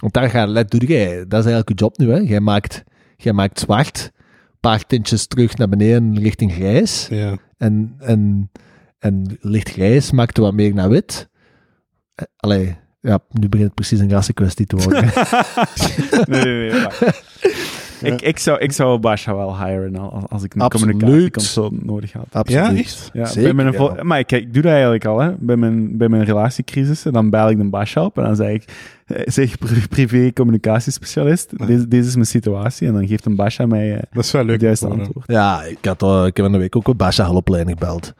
Want daar ga, let, doe jij, dat is eigenlijk je job nu. Hè. Jij, maakt, jij maakt zwart, een paar tintjes terug naar beneden richting grijs. Ja. En, en, en licht grijs maakt er wat meer naar wit. Eh, Allee, ja, nu begint het precies een rassenkwestie te worden. [LAUGHS] nee, nee, nee. [LAUGHS] ik, ik, zou, ik zou Basha wel hiren als, als ik een Absoluut. communicatieconsult nodig had. Absoluut. Ja, echt? Ja, Zeker, bij mijn ja. vol- Maar kijk, ik doe dat eigenlijk al. Hè. Bij, mijn, bij mijn relatiecrisissen, dan bel ik de Basha op en dan zeg ik, eh, zeg pri- privé communicatiespecialist, deze, deze is mijn situatie. En dan geeft een Basha mij eh, Dat is wel leuk. het juiste antwoord. Ja, ik, had, eh, ik heb in de week ook een Basha hulplijn gebeld.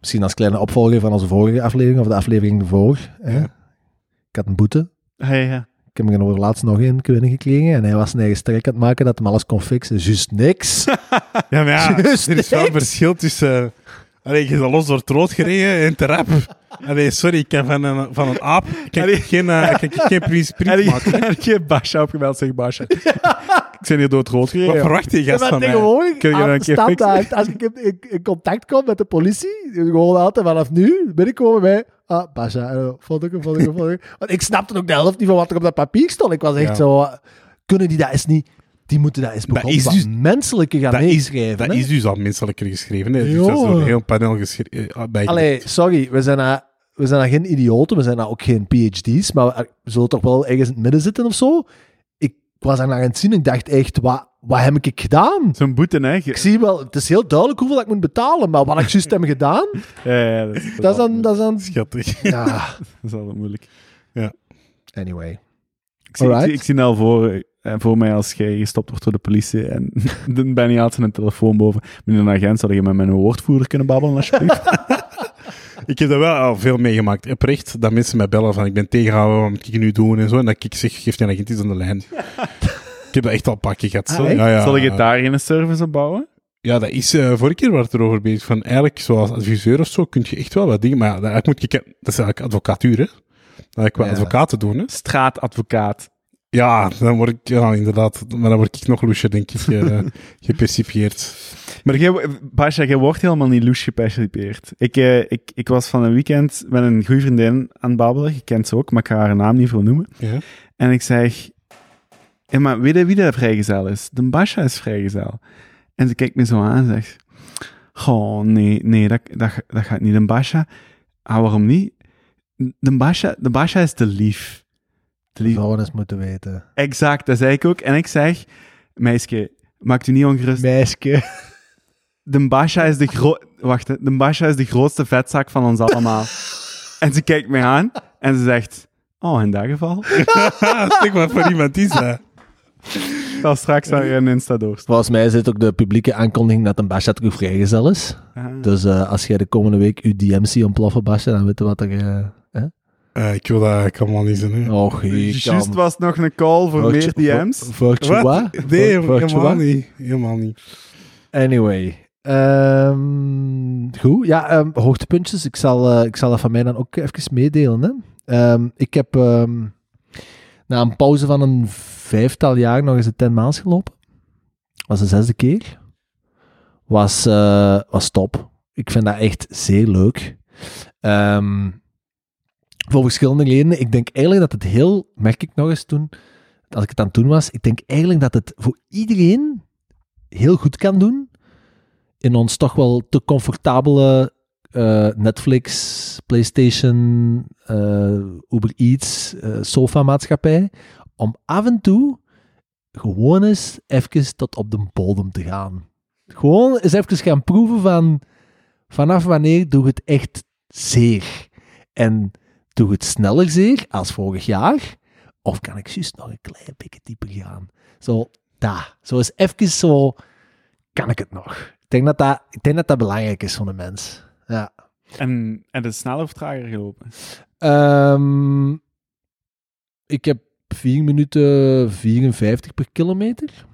Misschien als kleine opvolger van onze vorige aflevering, of de aflevering ervoor. Hè? Ik had een boete. Ja, ja. Ik heb er laatst nog een kunnen gekregen. En hij was een eigen strek aan het maken dat hem alles kon fixen. Juist niks. [LAUGHS] Ja, maar ja, er is wel een verschil tussen... Uh, allee, je is al los door het rood gereden en te rap. Allee, sorry, ik kan van een, van een aap ik kan Allee. geen, uh, ik kan geen prins En prins ik maken. heb Basha opgebeld, zeg Basha. [LAUGHS] ben hier door het rood gereden. Wat verwacht je Ja, gast maar van mij? tegenwoordig, Kun je dat aan- een keer standaard, als ik in, in- in contact kom met de politie, gewoon altijd vanaf nu binnenkomen bij, ah, Basha, eh, vond ik hem, vond ik hem, vond ik hem. [LAUGHS] Want ik snapte ook de helft niet van wat er op dat papier stond. Ik was echt Ja. zo, eh, kunnen die dat eens niet, die moeten dat eens Dat begonnen is wat dus- menselijker gaan dat is- meeschrijven. Dat is dus al menselijker geschreven. Hè. Dus dat is een heel panel geschreven. bij Allee, sorry, we zijn, daar- we zijn daar geen idioten, we zijn daar ook geen PhD's, maar we zullen toch wel ergens in het midden zitten of zo. Ik was daar naar aan het zien en ik dacht echt, wat, wat heb ik gedaan? Zo'n boete, hè. Ik zie wel, het is heel duidelijk hoeveel ik moet betalen, maar wat ik juist heb gedaan, [LAUGHS] Ja, ja, dat is, dat is dan, dat is dan, Schattig. [LAUGHS] ja, [LAUGHS] dat is altijd moeilijk. anyway. Ik zie, ik, Alright. zie, ik zie nou voor, eh, voor mij als jij gestopt wordt door de politie en dan ben je altijd een telefoon boven. Meneer een agent, zou je met mijn woordvoerder kunnen babbelen, alsjeblieft? Ik heb dat wel al veel meegemaakt. Oprecht, dat mensen mij bellen van ik ben tegengehouden, wat moet ik nu doen en zo. En dat ik zeg, geef die agent iets aan de lijn. [LAUGHS] ik heb dat echt al keer gehad. zo. Ah, ja, ja. Zal ik daar geen service op bouwen? Ja, dat is eh vorige keer waar het erover bezig van. Eigenlijk, zoals adviseur of zo, kun je echt wel wat dingen. Maar ja, dat, eigenlijk moet je, dat is eigenlijk advocatuur, hè? Dat ik wel Ja. advocaten doen, hè? Straatadvocaat. Ja, dan word ik, ja, inderdaad. Maar dan word ik nog loesje, denk ik, eh [LAUGHS] gepercipieerd. Maar jij, Basja, jij wordt helemaal niet loes gepercipieerd. Ik, eh, ik, ik was van een weekend met een goede vriendin aan het babbelen. Je kent ze ook, maar ik ga haar naam niet voor noemen. Ja. En ik zeg, ja, maar weet je wie de vrijgezel is? De Basja is vrijgezel. En ze kijkt me zo aan en zegt, goh, nee, nee, dat, dat, dat gaat niet. De Basja, ah, waarom niet? De Basja, de Basja is te lief. Lief. Vrouwen eens moeten weten. Exact, dat zei ik ook. En ik zeg, meisje, maakt u niet ongerust. Meisje. De Basha is de gro- Wacht, hè. de Basha is de grootste vetzak van ons allemaal. en ze kijkt mij aan en ze zegt, oh, in dat geval. [LAUGHS] Stuk wat voor iemand is, hè? Zal straks naar een Insta doorsturen. Volgens mij zit ook de publieke aankondiging dat een Basha terug vrijgezel is. Dus eh, als jij de komende week uw DM ziet ontploffen, Basha, dan weten we wat er... eh, Eh, ik wil dat eigenlijk allemaal niet zijn, hè? Och, Juist was nog een call voor meer DM's. Virtua? Wat? Nee, Virtua? helemaal niet. Helemaal niet. Anyway. Ehm, goed, ja, ehm, hoogtepuntjes. Ik zal, eh, ik zal dat van mij dan ook even meedelen. Hè. Ehm, ik heb ehm, na een pauze van een vijftal jaar nog eens de 10 maals gelopen. Was de zesde keer. Was, eh, was top. Ik vind dat echt zeer leuk. Ehm, voor verschillende redenen. Ik denk eigenlijk dat het heel, merk ik nog eens toen, als ik het aan het doen was, ik denk eigenlijk dat het voor iedereen heel goed kan doen in ons toch wel te comfortabele eh, Netflix, PlayStation, eh, Uber Eats, eh sofa-maatschappij, om af en toe gewoon eens even tot op de bodem te gaan. Gewoon eens even gaan proeven van vanaf wanneer doe het echt zeer. En doe het sneller zeer als vorig jaar, of kan ik juist nog een klein beetje dieper gaan? Zo, daar. Zo eens even zo, kan ik het nog? Ik denk dat dat, ik denk dat, dat belangrijk is voor de mens. Ja. En, en de sneller of trager gelopen? Ehm, ik heb 4 minuten 54 per kilometer.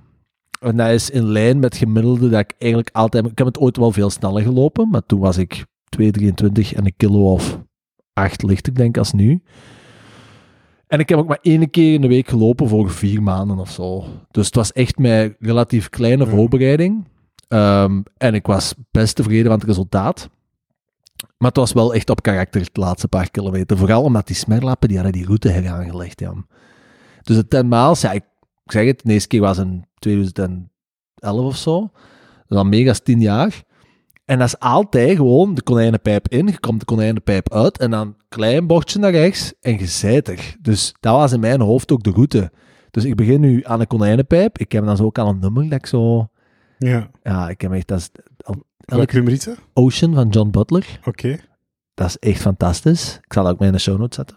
En dat is in lijn met gemiddelde dat ik eigenlijk altijd... Ik heb het ooit wel veel sneller gelopen, maar toen was ik 2,23 en een kilo of 8 lichter, denk ik, als nu. En ik heb ook maar één keer in de week gelopen voor vier maanden of zo. Dus het was echt mijn relatief kleine Ja. voorbereiding. Ehm, en ik was best tevreden van het resultaat. Maar het was wel echt op karakter, de laatste paar kilometer. Vooral omdat die smerlappen, die hadden die route heraangelegd, Jan. Dus de 10 miles, ja, ik, zeg het, de eerste keer was in 2011 of zo. Dat is al mega 10 jaar. En dat is altijd gewoon de konijnenpijp in, je komt de konijnenpijp uit en dan klein bochtje naar rechts en je zijt er. Dus dat was in mijn hoofd ook de route. Dus ik begin nu aan de konijnenpijp. Ik heb dan zo ook al een nummer dat ik zo... Ja. Ja, ik heb echt... Dat is Welk nummer? Ocean van John Butler. Oké. Dat is echt fantastisch. Ik zal dat ook mee in de show notes zetten.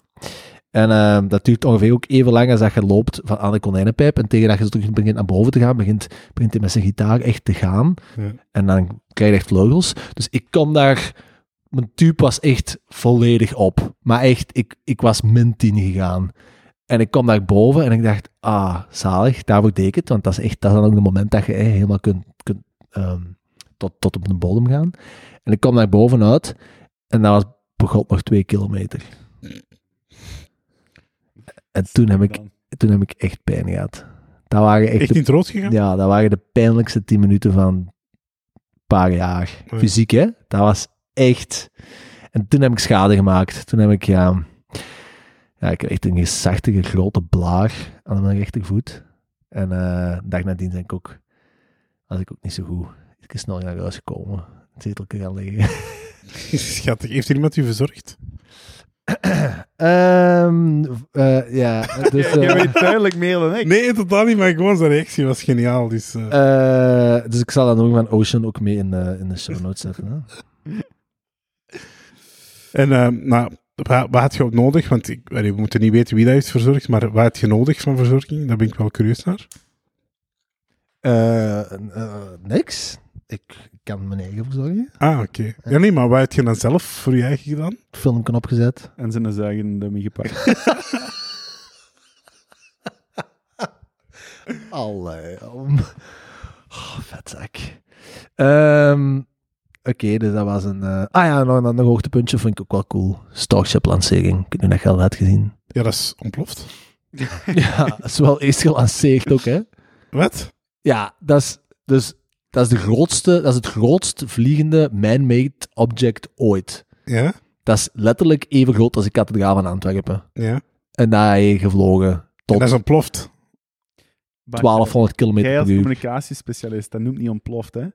En ehm, dat duurt ongeveer ook even lang als dat je loopt van aan de konijnenpijp. En tegen dat je terug begint naar boven te gaan, begint, begint hij met zijn gitaar echt te gaan. Ja. En dan krijg je echt vleugels. Dus ik kom daar... Mijn tube was echt volledig op. Maar echt, ik, ik was min 10 gegaan. En ik kom daar boven en ik dacht, ah, zalig, daarvoor deed ik het. Want dat is echt, dat is dan ook het moment dat je helemaal kunt, kunt ehm, tot, tot op de bodem gaan. En ik kom daar bovenuit en dat was begot nog twee kilometer. En toen heb ik, toen heb ik echt pijn gehad. Dat waren echt, Echt de, in het rood gegaan? ja, dat waren de pijnlijkste tien minuten van een paar jaar. Fysiek, hè? Dat was echt... En toen heb ik schade gemaakt. Toen heb ik, ja... Ja, ik heb echt een gezachtige grote blaar aan mijn rechtervoet. En de dag nadien denk ik ook... Was ik ook niet zo goed. Ik is snel naar huis gekomen. Het zetelke gaan liggen. [LAUGHS] Schattig. Heeft er iemand u verzorgd? [CLEARS THROAT] Ehm eh, ja, [LAUGHS] dus... Je eh, weet duidelijk meer dan ik. Nee, totaal niet, maar gewoon zijn reactie was geniaal. Dus, eh, eh, dus ik zal dat nummer van Ocean ook mee in de, in de show notes zetten. Hè? [LAUGHS] En nou, wat, wat had je ook nodig? Want ik, we moeten niet weten wie dat heeft verzorgd, maar wat had je nodig van verzorging? Daar ben ik wel curieus naar. Eh, eh, niks. Ik kan mijn eigen verzorgen. Ah, oké. Ja, nee, maar wat had je dan zelf voor je eigen gedaan? Filmpje opgezet. En zijn zuigen dummy gepakt. [LAUGHS] Allee. om- Oh, vetzak. Ehm Oké, dus dat was een... eh, Ah ja, nog een ander hoogtepuntje vind ik ook wel cool. Starship-lancering. Ik of je dat al had gezien. Ja, dat is ontploft. [LAUGHS] ja, dat is wel eerst gelanceerd ook, hè. Wat? Ja, dat is, dus, dat is, de grootste, dat is het grootst vliegende man-made object ooit. Ja? Dat is letterlijk even groot als de kathedraal van Antwerpen. Ja. En daar heb je gevlogen En tot dat is ontploft. 1200 km Jij als per communicatiespecialist, dat noemt niet ontploft, hè?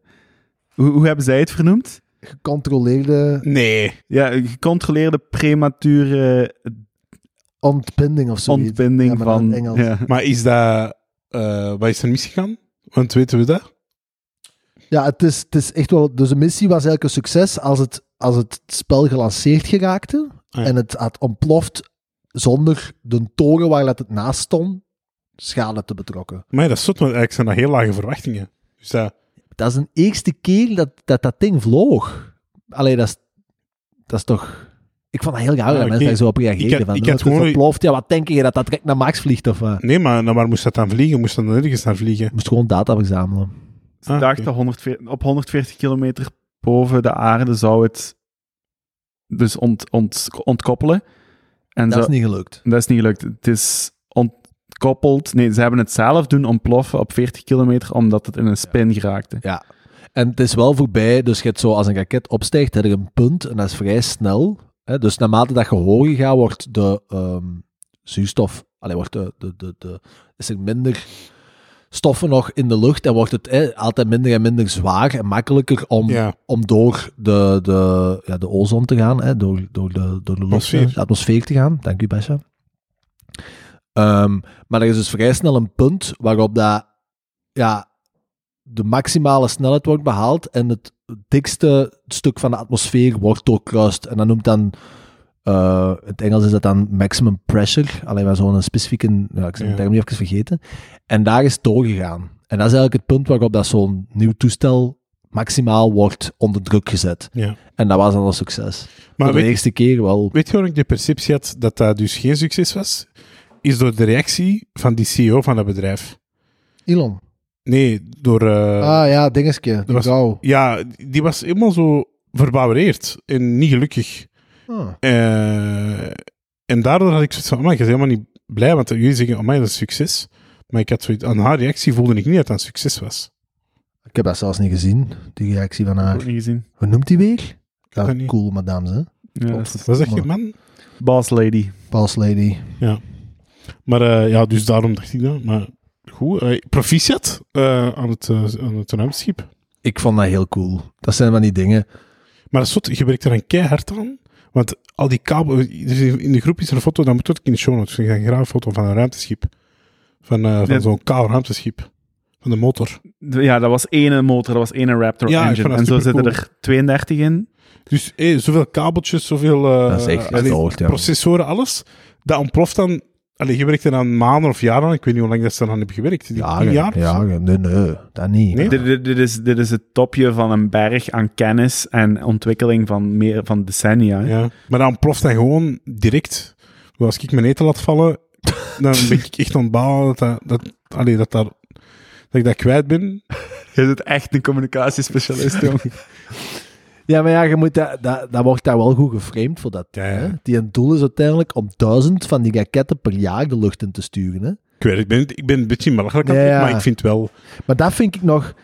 Hoe, hoe hebben zij het vernoemd? Gecontroleerde Nee. Ja, gecontroleerde premature ontbinding of zoiets. ontbinding Ja, van... Engels. Ja. Maar is dat... eh wat is er misgegaan? Want weten we dat? Ja, het is, het is echt wel... Dus de missie was eigenlijk een succes als het, als het spel gelanceerd geraakte Ah, ja. en het had ontploft zonder de toren waar het naast stond schade te betrokken. Maar dat is zot, want eigenlijk zijn dat heel lage verwachtingen. Dus dat... Dat is de eerste keer dat dat, dat ding vloog. Allee, dat is, dat is toch... Ik vond dat heel Ah, dat mensen daar zo op reageerden. Ik had- van, ik had het gewoon- ontploft. Ja, wat denk je? Dat dat direct naar Max vliegt of? Nee, maar naar waar moest dat dan vliegen? Moest dat dan nergens naar vliegen? Je moest gewoon data verzamelen. Ze Ah, dachten 140 op 140 kilometer boven de aarde zou het dus ont, ont, ontkoppelen. En Dat zo- is niet gelukt. dat is niet gelukt. Het is ontkoppeld. Nee, ze hebben het zelf doen ontploffen op 40 kilometer, omdat het in een spin geraakte. Ja. En het is wel voorbij, dus je hebt zo als een raket opstijgt, heb je een punt en dat is vrij snel. Hè? Dus naarmate dat je hoger gaat, wordt de ehm, zuurstof, allee, wordt de, de, de, de, is er minder stoffen nog in de lucht en wordt het altijd minder en minder zwaar en makkelijker om, Ja. om door de, de, ja, de ozon te gaan, hè, door, door, de, door de, lucht, Atmosfeer. de atmosfeer te gaan. Dank u, Besja. Ehm, maar er is dus vrij snel een punt waarop dat, ja, de maximale snelheid wordt behaald en het dikste stuk van de atmosfeer wordt doorkruist. En dat noemt dan, eh, het Engels is dat dan maximum pressure. Alleen maar zo'n specifieke, ik Ja. het term nu even vergeten. En daar is het doorgegaan. En dat is eigenlijk het punt waarop dat zo'n nieuw toestel maximaal wordt onder druk gezet. Ja. En dat was dan een succes. Maar de weet, eerste keer wel. weet je waarom ik de perceptie had dat dat dus geen succes was? Is door de reactie van die CEO van dat bedrijf. Elon. Nee, door... eh, ah ja, dingetje. Die was- vrouw. Ja, die was helemaal zo verbouwereerd en niet gelukkig. Ah. Eh, en daardoor had ik zoiets van, ik was helemaal niet blij, want jullie zeggen, amai, dat is succes. Maar ik had zoiets, aan haar reactie voelde ik niet dat dat een succes was. Ik heb dat zelfs niet gezien, die reactie van ik haar. niet gezien. Hoe noemt die weer? dat Ja, niet. cool, madame, hè? Ja, Of- Wat zeg je, man? Boss Lady. Boss lady. Ja. Maar eh, ja, dus daarom dacht ik dat. Maar goed, eh, proficiat eh, aan, het, aan het ruimteschip. Ik vond dat heel cool. Dat zijn van die dingen. Maar dat is zot, je werkt er een keihard aan. Want al die kabel... is In de groep is er een foto, dat moet ook in de show notes. Ik ga een graag foto van een ruimteschip. Van, eh, van Ja. zo'n kaal ruimteschip. Van de motor. Ja, dat was één motor, dat was één Raptor Ja, engine. dat En zo zitten er 32 in. Dus eh, zoveel kabeltjes, zoveel eh, Dat is echt allee, ja. processoren, alles. Dat ontploft dan... Allee, je werkt er aan maanden of jaren aan. Ik weet niet hoe lang dat ze eraan hebben gewerkt. Tien Ja, jaar? of zo? ja, nee, nee, dat niet. Nee? Dit, dit, dit is, dit is het topje van een berg aan kennis en ontwikkeling van, meer, van decennia. Ja, maar dan ploft dan gewoon direct. Als ik mijn eten laat vallen, dan ben ik echt ontbalen dat, dat, dat, allee, dat, daar, dat ik dat kwijt ben. [LAUGHS] Je bent echt een communicatiespecialist, [LAUGHS] jong. Ja, maar ja, je moet dat, dat, dat wordt daar wel goed geframed voor dat. Hè. Die een doel is uiteindelijk om duizend van die raketten per jaar de lucht in te sturen. Hè. Ik weet ik ben, ik ben een beetje belachelijk aan het maar ik vind wel... Maar dat vind ik nog...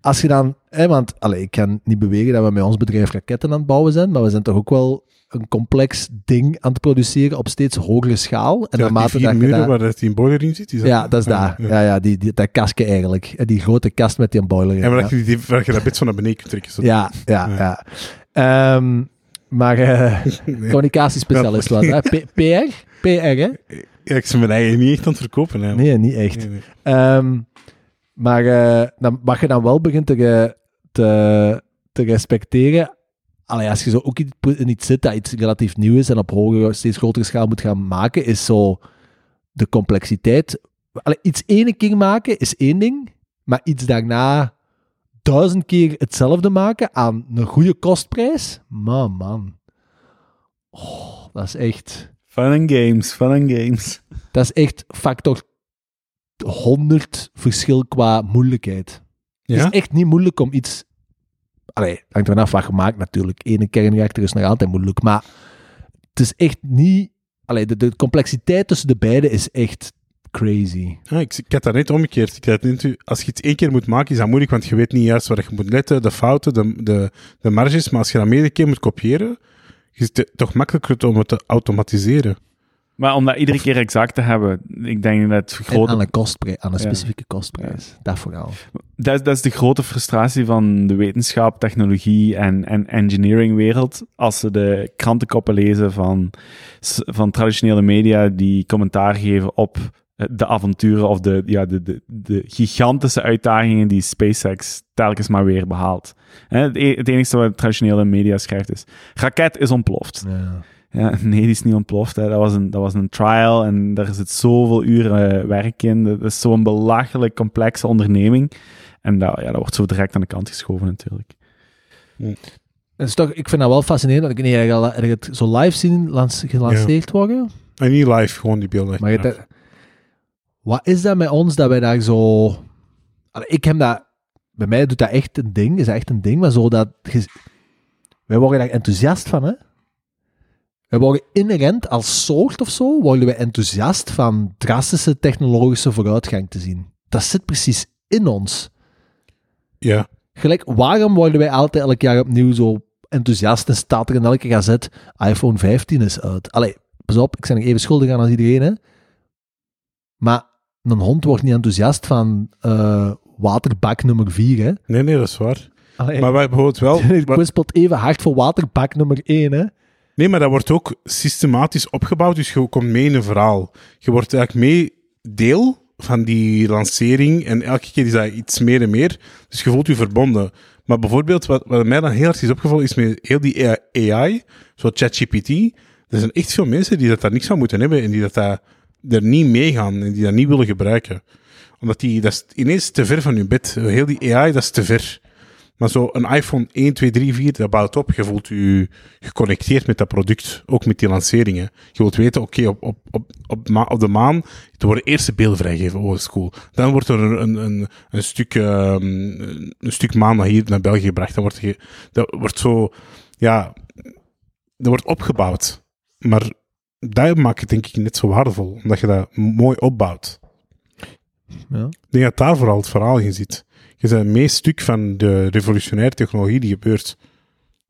Als je dan... Hè, want allee, ik kan niet beweren dat we met ons bedrijf raketten aan het bouwen zijn, maar we zijn toch ook wel een complex ding aan het produceren op steeds hogere schaal. En Ja, die naarmate vier dat muren waar dat die boiler in zit. Is dat, Ja, dat is daar. Ja, ja, die, die, dat kastje eigenlijk. Die grote kast met die boiler in. En waar, ja. je, die, waar je dat bed zo naar beneden kunt trekken. Zo. Ja, ja, Ja. ja. Ehm, maar eh, [LAUGHS] Nee. communicatiespecialist was. [LAUGHS] P- PR? PR, hè? Ja, ik ben mijn eigen niet echt aan het verkopen. Hè. Nee, niet echt. Nee, nee. Ehm, maar eh, dan, wat je dan wel begint te, te, te respecteren, allee, als je zo ook iets, in iets zit dat iets relatief nieuw is en op hogere, steeds grotere schaal moet gaan maken, is zo de complexiteit. Allee, iets ene keer maken is één ding, maar iets daarna duizend keer hetzelfde maken aan een goede kostprijs, man, man. Oh, dat is echt... Fun and games, fun and games. Dat is echt factor 100 verschil qua moeilijkheid. Het is echt niet moeilijk om iets. Allee, hangt er vanaf wat je maakt natuurlijk. Ene kernreactor is nog altijd moeilijk. Maar het is echt niet. Allee, de, complexiteit tussen de beide is echt crazy. Ah, ik, ik had dat net omgekeerd. Ik als je het één keer moet maken, is dat moeilijk, want je weet niet juist waar je moet letten, de fouten, de, de, de marges. Maar als je dat meerdere keer moet kopiëren, is het toch makkelijker om het te automatiseren. Maar om dat iedere keer exact te hebben, ik denk dat het En grote aan een, kostprijs, aan een Ja. specifieke kostprijs. Dat vooral. Dat is, dat is de grote frustratie van de wetenschap, technologie en, en engineeringwereld. Als ze de krantenkoppen lezen van, van traditionele media die commentaar geven op eh, de avonturen of de, ja, de, de, de gigantische uitdagingen die SpaceX telkens maar weer behaalt. E- het enige wat de traditionele media schrijft is: raket is ontploft. Ja. Ja, [LAUGHS] nee, die is niet ontploft. Hè. Dat, was een, dat was een trial en daar zit zoveel uren eh, werk in. Dat is zo'n belachelijk complexe onderneming. En dat, ja, dat wordt zo direct aan de kant geschoven natuurlijk. Is toch, ik vind dat wel fascinerend. Dat ik je het zo live zien gelanceerd worden. En niet live, gewoon die beelden. Maar je wat is dat met ons dat wij daar zo. Ik heb dat. Bij mij doet dat echt een ding, is dat echt een ding, maar zo dat. wij worden daar enthousiast van, hè? Wij worden inherent als soort of zo, worden wij enthousiast van drastische technologische vooruitgang te zien. Dat zit precies in ons. Ja. Gelijk, waarom worden wij altijd elk jaar opnieuw zo enthousiast en staat er in elke gazet iPhone 15 is uit? Allee, pas op, ik ben er even schuldig aan als iedereen, hè. Maar een hond wordt niet enthousiast van eh, waterbak nummer 4, hè. Nee, nee, dat is waar. Allee, Maar wij bijvoorbeeld wel... [LAUGHS] ik maar- kwispelt even hard voor waterbak nummer 1, hè. Nee, maar dat wordt ook systematisch opgebouwd, dus je komt mee in een verhaal. Je wordt eigenlijk mee deel van die lancering en elke keer is dat iets meer en meer. Dus je voelt je verbonden. Maar bijvoorbeeld, wat, wat mij dan heel erg is opgevallen, is met heel die AI, zoals ChatGPT, er zijn echt veel mensen die dat daar niks van moeten hebben en die dat daar er niet meegaan en die dat niet willen gebruiken. Omdat die, dat is ineens te ver van je bed. Heel die AI, dat is te ver. Maar zo een iPhone 1, 2, 3, 4, dat bouwt op. Je voelt je geconnecteerd met dat product, ook met die lanceringen. Je wilt weten, oké, op, op, op, op, ma- op de maan, er worden eerste beelden vrijgegeven, oh, dat is cool. Dan wordt er een, een, een, een stuk, ehm, een stuk maan naar hier, naar België gebracht. Dan wordt, ge, dat wordt zo, ja, dat wordt opgebouwd. Maar dat maakt het denk ik net zo waardevol, omdat je dat mooi opbouwt. Ja. Ik denk dat daar vooral het verhaal in zit. Je bent het meest stuk van de revolutionaire technologie die gebeurt.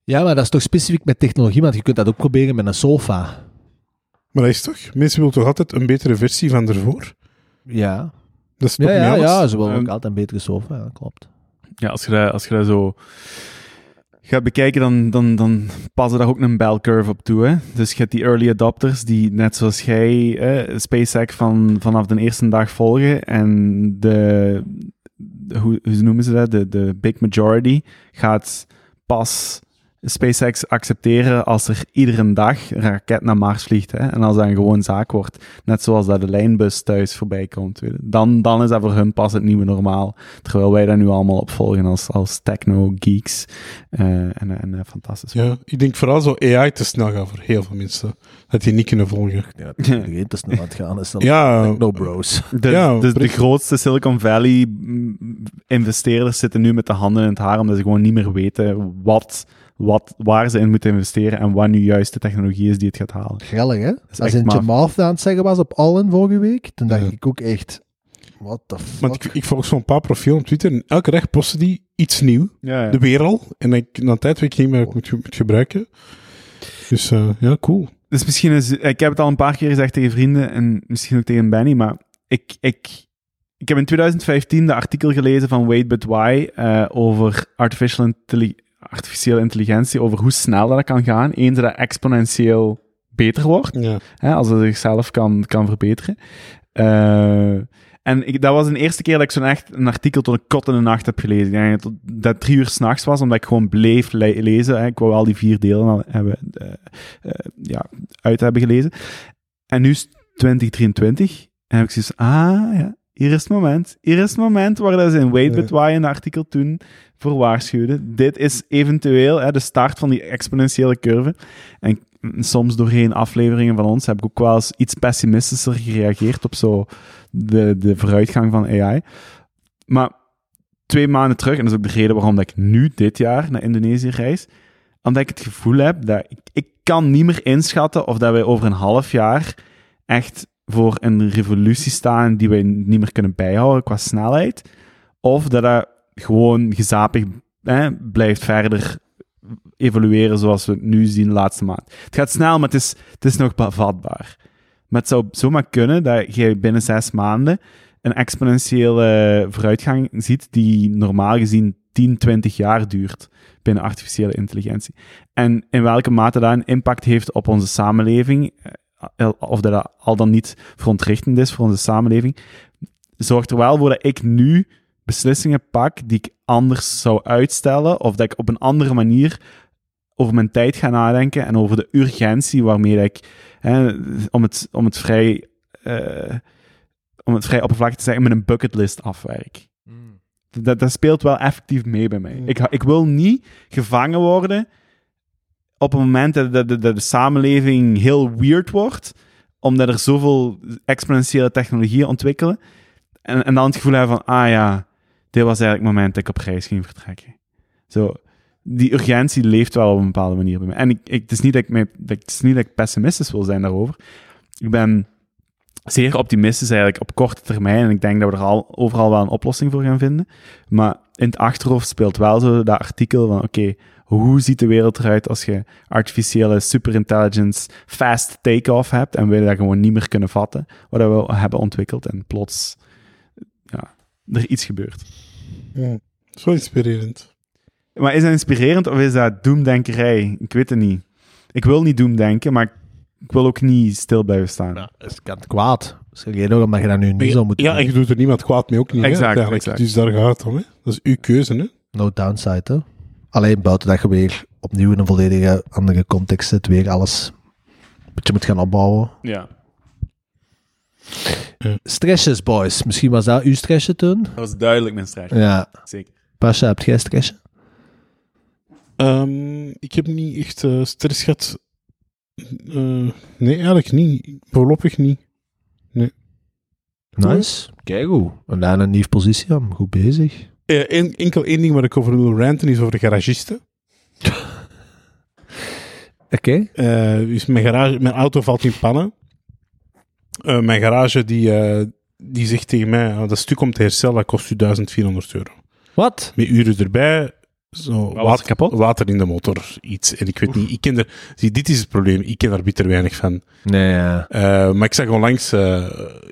ja, maar dat is toch specifiek met technologie, want je kunt dat ook proberen met een sofa. Maar dat is toch? Mensen willen toch altijd een betere versie van ervoor? Ja, Dat is toch ja, niet ja, alles? ja ze willen ook altijd een betere software, ja, klopt. Ja, als je dat, als je dat zo gaat bekijken, dan, dan, dan passen daar ook een bell curve op toe. Hè? Dus je hebt die early adopters die, net zoals jij, eh, SpaceX van, vanaf de eerste dag volgen. En de, hoe, hoe noemen ze dat? De, de big majority gaat pas SpaceX accepteren als er iedere dag een raket naar Mars vliegt. Hè? En als dat een gewoon zaak wordt. Net zoals dat de lijnbus thuis voorbij komt. Dan, dan is dat voor hun pas het nieuwe normaal. Terwijl wij dat nu allemaal opvolgen als, als techno-geeks. eh, en en eh, fantastisch. Ja, ik denk vooral zo AI te snel gaan voor heel veel mensen. Dat die niet kunnen volgen. Ja, het is [LAUGHS] iedereen te snel aan het gaan. Is dan Ja, no bros. [LAUGHS] De, Ja, dus de grootste Silicon Valley mm, investeerders zitten nu met de handen in het haar omdat ze gewoon niet meer weten wat, wat, waar ze in moeten investeren en wat nu juist de technologie is die het gaat halen. Grillig, hè? is Als in. Jamal aan het zeggen was op Allen vorige week, toen dacht Ja. ik ook echt, what the fuck? Want ik, ik volg zo'n paar profielen op Twitter en elke dag posten die iets nieuw. Ja, De wereld. En ik, na een tijd weet ik niet meer hoe ik moet, moet gebruiken. Dus eh, ja, cool. Dus misschien is, ik heb het al een paar keer gezegd tegen vrienden en misschien ook tegen Benny, maar ik, ik, ik heb in 2015 de artikel gelezen van Wait But Why eh, over artificial intelli- artificiële intelligentie, over hoe snel dat kan gaan, eens dat exponentieel beter wordt. Ja. Hè, als het zichzelf kan, kan verbeteren. Eh, en ik, dat was de eerste keer dat ik zo'n echt een artikel tot een kot in de nacht heb gelezen. Ik denk dat drie uur s'nachts was, omdat ik gewoon bleef le- lezen. Hè. Ik wou al die vier delen al hebben, eh, eh, ja, uit hebben gelezen. En nu is het 2023 en heb ik zoiets ah ja, hier is het moment. Hier is het moment waar dat ze in Wait. But Why een artikel toen voor waarschuwden. Dit is eventueel hè, de start van die exponentiële curve. En soms doorheen afleveringen van ons heb ik ook wel eens iets pessimistischer gereageerd op zo de, de vooruitgang van AI. Maar twee maanden terug, en dat is ook de reden waarom dat ik nu dit jaar naar Indonesië reis, omdat ik het gevoel heb dat ik, ik kan niet meer inschatten of dat wij over een half jaar echt voor een revolutie staan die wij niet meer kunnen bijhouden qua snelheid, of dat dat gewoon gezapig blijft verder evolueren zoals we het nu zien de laatste maand. Het gaat snel, maar het is, het is nog bevatbaar. Maar het zou zomaar kunnen dat je binnen zes maanden een exponentiële vooruitgang ziet die normaal gezien 10, 20 jaar duurt binnen artificiële intelligentie. En in welke mate dat een impact heeft op onze samenleving, eh, of dat, dat al dan niet verontrichtend is voor onze samenleving, zorgt er wel voor dat ik nu beslissingen pak die ik anders zou uitstellen, of dat ik op een andere manier over mijn tijd ga nadenken en over de urgentie waarmee dat ik, hè, om, het, om, het vrij, eh, om het vrij oppervlakkig te zeggen, met een bucketlist afwerk. Dat, dat speelt wel effectief mee bij mij. Mm. Ik, ik wil niet gevangen worden op het moment dat de, de, de, de samenleving heel weird wordt, omdat er zoveel exponentiële technologieën ontwikkelen, en, en dan het gevoel hebben van, ah ja, dit was eigenlijk het moment dat ik op reis ging vertrekken. Zo, die urgentie leeft wel op een bepaalde manier bij mij. En ik, het, is niet dat ik het is niet dat ik pessimistisch wil zijn daarover. Ik ben zeer optimistisch eigenlijk op korte termijn. En ik denk dat we er al, overal wel een oplossing voor gaan vinden. Maar in het achterhoofd speelt wel zo dat artikel van, oké, hoe ziet de wereld eruit als je artificiële superintelligence fast take-off hebt en we dat gewoon niet meer kunnen vatten, wat we hebben ontwikkeld en plots ja, er iets gebeurt. Ja. Zo inspirerend. Maar is dat inspirerend of is dat doemdenkerij? Ik weet het niet. Ik wil niet doemdenken, maar ik wil ook niet stil blijven staan. Ja, is kan het kwaad. Zeg jij nog omdat je dat nu niet zou moeten Ja, doen? en je doet er niemand kwaad mee ook niet. hè, Exact, eigenlijk. exact. Dus daar gaat het om. Hè. Dat is uw keuze. Hè. No downside, hè? Alleen buiten dat je weer opnieuw in een volledige andere context zit, weer alles een beetje moet gaan opbouwen. Ja. Stressjes, boys. Misschien was dat uw stressje toen? Dat was duidelijk mijn strijd. Ja. Zeker. Pasha, heb jij stressje? Ehm, ik heb niet echt eh, stress gehad. Eh, nee, eigenlijk niet. Voorlopig niet. Nice. Kijk hoe. En dan een nieuwe positie aan. Goed bezig. Eh, en- enkel één ding waar ik over wil ranten is over de garagisten. [LAUGHS] Oké. Eh, dus mijn, garage, mijn auto valt in pannen. Eh, mijn garage die, eh, die zegt tegen mij, "Ah, dat stuk om te herstellen, dat kost u 1400 euro. Wat? Met uren erbij, zo was er kapot? water in de motor, iets. En ik weet niet, ik ken er, zie, dit is het probleem, ik ken daar bitter weinig van. Nee, ja. Eh, maar ik zag onlangs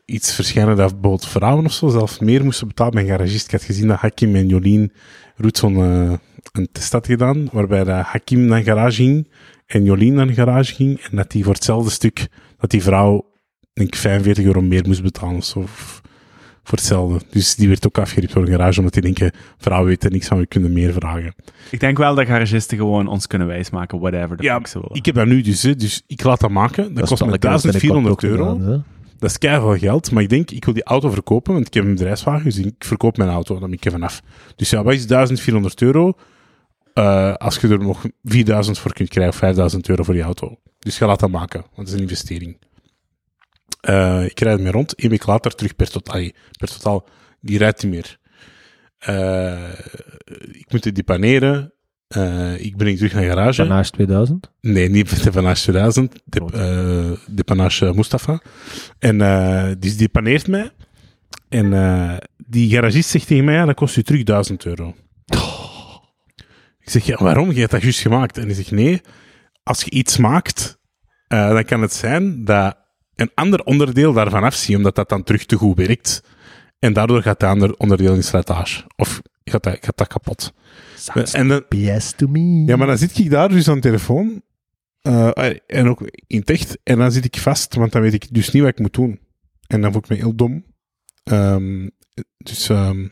iets verschijnen dat bijvoorbeeld vrouwen of zo zelf meer moesten betalen bij een garagist. Ik had gezien dat Hakim en Jolien Roet zo'n eh, een test had gedaan, waarbij Hakim naar een garage ging en Jolien naar een garage ging, en dat die voor hetzelfde stuk, dat die vrouw, denk ik, 45 euro meer moest betalen of zo. Voor hetzelfde. Dus die werd ook afgeript door een garage, omdat die denken, vrouwen weten niks van, we kunnen meer vragen. Ik denk wel dat garagisten gewoon ons kunnen wijsmaken, whatever de Ja, fuck ze willen. Ik heb dat nu dus, hè, dus ik laat dat maken. Dat, kost me zal ik binnenkort 1400 ook euro. gedaan. Dat is keihard geld, maar ik denk, ik wil die auto verkopen, want ik heb een bedrijfswagen, dus ik verkoop mijn auto, dan ben ik er vanaf. Dus ja, wat is 1400 euro eh, als je er nog 4000 voor kunt krijgen, of 5000 euro voor die auto? Dus ga laat dat maken, want dat is een investering. Eh, ik rijd ermee rond, één week later terug per totaal. Per totaal, die rijdt niet meer. Eh, ik moet het depaneren. Eh, ik breng terug naar de garage. Panache 2000. Nee, niet [LAUGHS] de Panache 2000. De, Goed. de Panache Mustafa. En die depaneert mij. En die garagist zegt tegen mij, ja, dat kost je terug 1000 euro. Ik zeg, ja, waarom? Je hebt dat juist gemaakt. En hij zegt, nee, als je iets maakt, dan kan het zijn dat een ander onderdeel daarvan afziet, omdat dat dan terug te goed werkt. En daardoor gaat dat ander onderdeel in slijtage. Of gaat dat, gaat dat kapot. En dan, PS to me. ja, maar dan zit ik daar dus aan de telefoon. eh, en ook in het echt. En dan zit ik vast, want dan weet ik dus niet wat ik moet doen. En dan voel ik me heel dom. Ehm, dus ehm,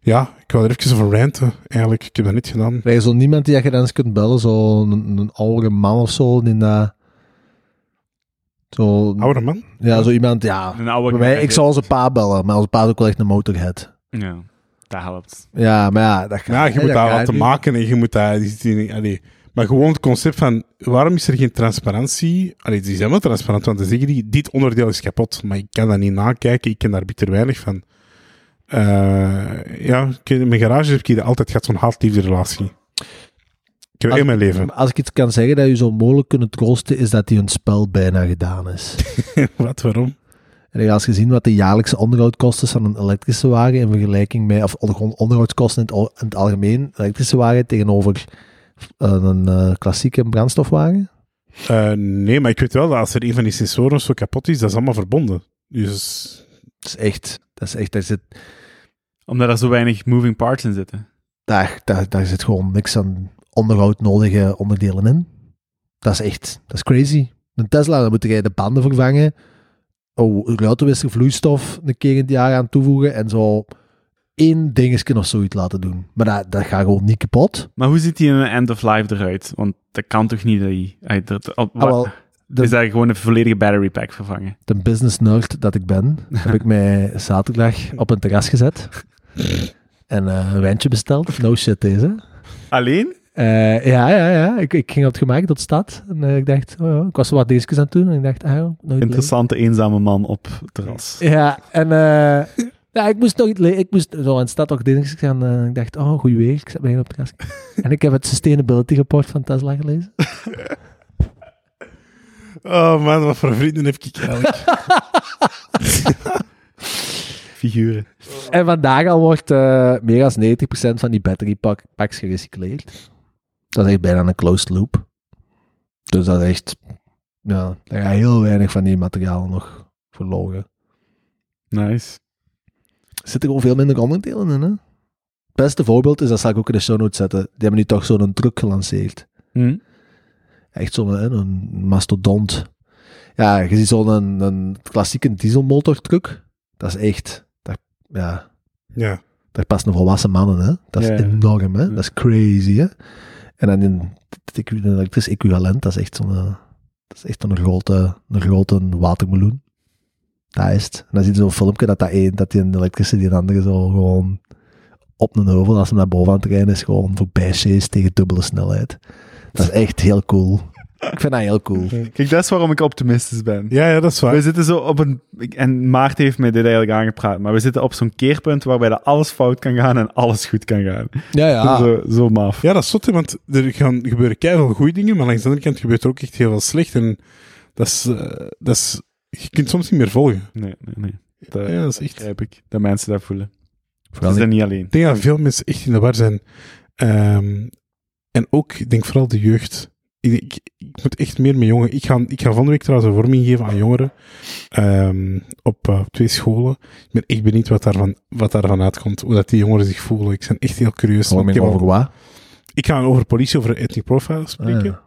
ja, ik wou er even over ranten. Eigenlijk, ik heb dat niet gedaan. Is zo niemand die je dan eens kunt bellen, zo een, een oudere man of zo, die dat... Zo, Oude man. ja, zo iemand, ja. Een oude Bij mij, ik zou onze pa bellen, maar onze pa is ook wel echt een motorhead. Ja, dat helpt. Ja, maar ja, dat gaat Ja, je hè, moet dat gaat laten niet. maken en je moet die allee. Maar gewoon het concept van, waarom is er geen transparantie? Allee, die zijn wel transparant, want dan zeggen die, dit onderdeel is kapot, maar ik kan dat niet nakijken, ik ken daar bitter weinig van. Eh, ja, in mijn garage heb ik altijd gehad zo'n haat-liefde relatie. Ik heb Als- in mijn leven. Als ik iets kan zeggen dat je zo mogelijk kunnen troosten, is dat die hun spel bijna gedaan is. [LAUGHS] Wat, waarom? En als je ziet wat de jaarlijkse onderhoudkosten van een elektrische wagen in vergelijking met, of onderhoudskosten in het, al- in het algemeen, elektrische wagen tegenover eh, een eh, klassieke brandstofwagen. Eh, nee, maar ik weet wel dat als er een van die sensoren zo kapot is, dat is allemaal verbonden. Dus Dat is echt, dat is echt, daar zit, Omdat er zo weinig moving parts in zitten. daar, daar, daar zit gewoon niks aan onderhoud nodige onderdelen in. Dat is echt, dat is crazy. Een Tesla, dan moet je de banden vervangen. Oh, een auto is er vloeistof een keer in het jaar aan toevoegen en zo één dingetje of zoiets laten doen. Maar dat, dat gaat gewoon niet kapot. Maar hoe ziet die in een end of life eruit? Want dat kan toch niet dat dat- al- Ah, wel, de- is dat gewoon een volledige battery pack vervangen? de business nerd dat ik ben, [LAUGHS] heb ik mij zaterdag op een terras gezet. En eh, een wijntje besteld. No shit deze. Alleen? Eh, ja, ja, ja. Ik, ik ging op het gemak tot de stad. En eh, ik dacht, oh, ja, ik was wat dingetjes aan het doen. En ik dacht, ah leuk. Interessante eenzame man op het terras. Ja, en eh, ja, ik moest nog iets Ik moest zo aan de stad ook dingetjes gaan. ik dacht, oh, goeie weer. Ik zet hier op het terras. [LAUGHS] en ik heb het Sustainability Report van Tesla gelezen. [LAUGHS] Oh man, wat voor vrienden heb ik eigenlijk? [LAUGHS] Figuren. En vandaag al wordt meer dan 90% van die battery pack, packs gerecycleerd. Dat is echt bijna een closed loop. Dus dat is echt... Ja, daar heel weinig van die materialen nog verloren. Nice. Er zitten gewoon veel minder onderdelen in, hè? Het beste voorbeeld is, dat zal ik ook in de show notes zetten. Die hebben nu toch zo'n truck gelanceerd. Hm? Echt zo'n een mastodont. Ja, je ziet zo'n een, een klassieke dieselmotortruck. Dat is echt... Dat, ja, Ja. daar past een volwassen mannen, hè. Dat is Ja. enorm, hè. Dat is crazy, hè. En dan in een elektrisch equivalent, dat is echt zo'n... eh, Dat is echt een grote, een grote watermeloen. Dat is. En dan zie je zo'n filmpje dat, dat, een, dat die een elektrische die een andere zo gewoon op een heuvel, als hem naar boven aan het rijden is, gewoon voorbij chase tegen dubbele snelheid. Dat is echt heel cool. Ik vind dat heel cool. Kijk, dat is waarom ik optimistisch ben. Ja, ja, dat is waar. We zitten zo op een... En Maarten heeft mij dit eigenlijk aangepraat, maar we zitten op zo'n keerpunt waarbij dat alles fout kan gaan en alles goed kan gaan. Ja, ja. Zo, zo maf. Ja, dat is zot, want er gaan gebeuren keihard goede dingen, maar langs de andere kant gebeurt er ook echt heel veel slecht. En dat is, eh, dat is, je kunt soms niet meer volgen. Nee, nee, nee. Dat Ja, dat is echt. begrijp ik. Dat mensen dat voelen. Ze Vooral zijn niet alleen. Ik denk dat veel mensen echt in de war zijn. Ehm, en ook, ik denk vooral de jeugd. Ik, ik, moet echt meer met jongeren. Ik ga, ik ga volgende week trouwens een vorming geven aan jongeren. ehm, op eh, twee scholen. Ik ben echt benieuwd wat daarvan, wat daarvan uitkomt. Hoe dat die jongeren zich voelen. Ik ben echt heel curieus. ik, over wat? ik ga over politie, over ethnic profile spreken. Ah,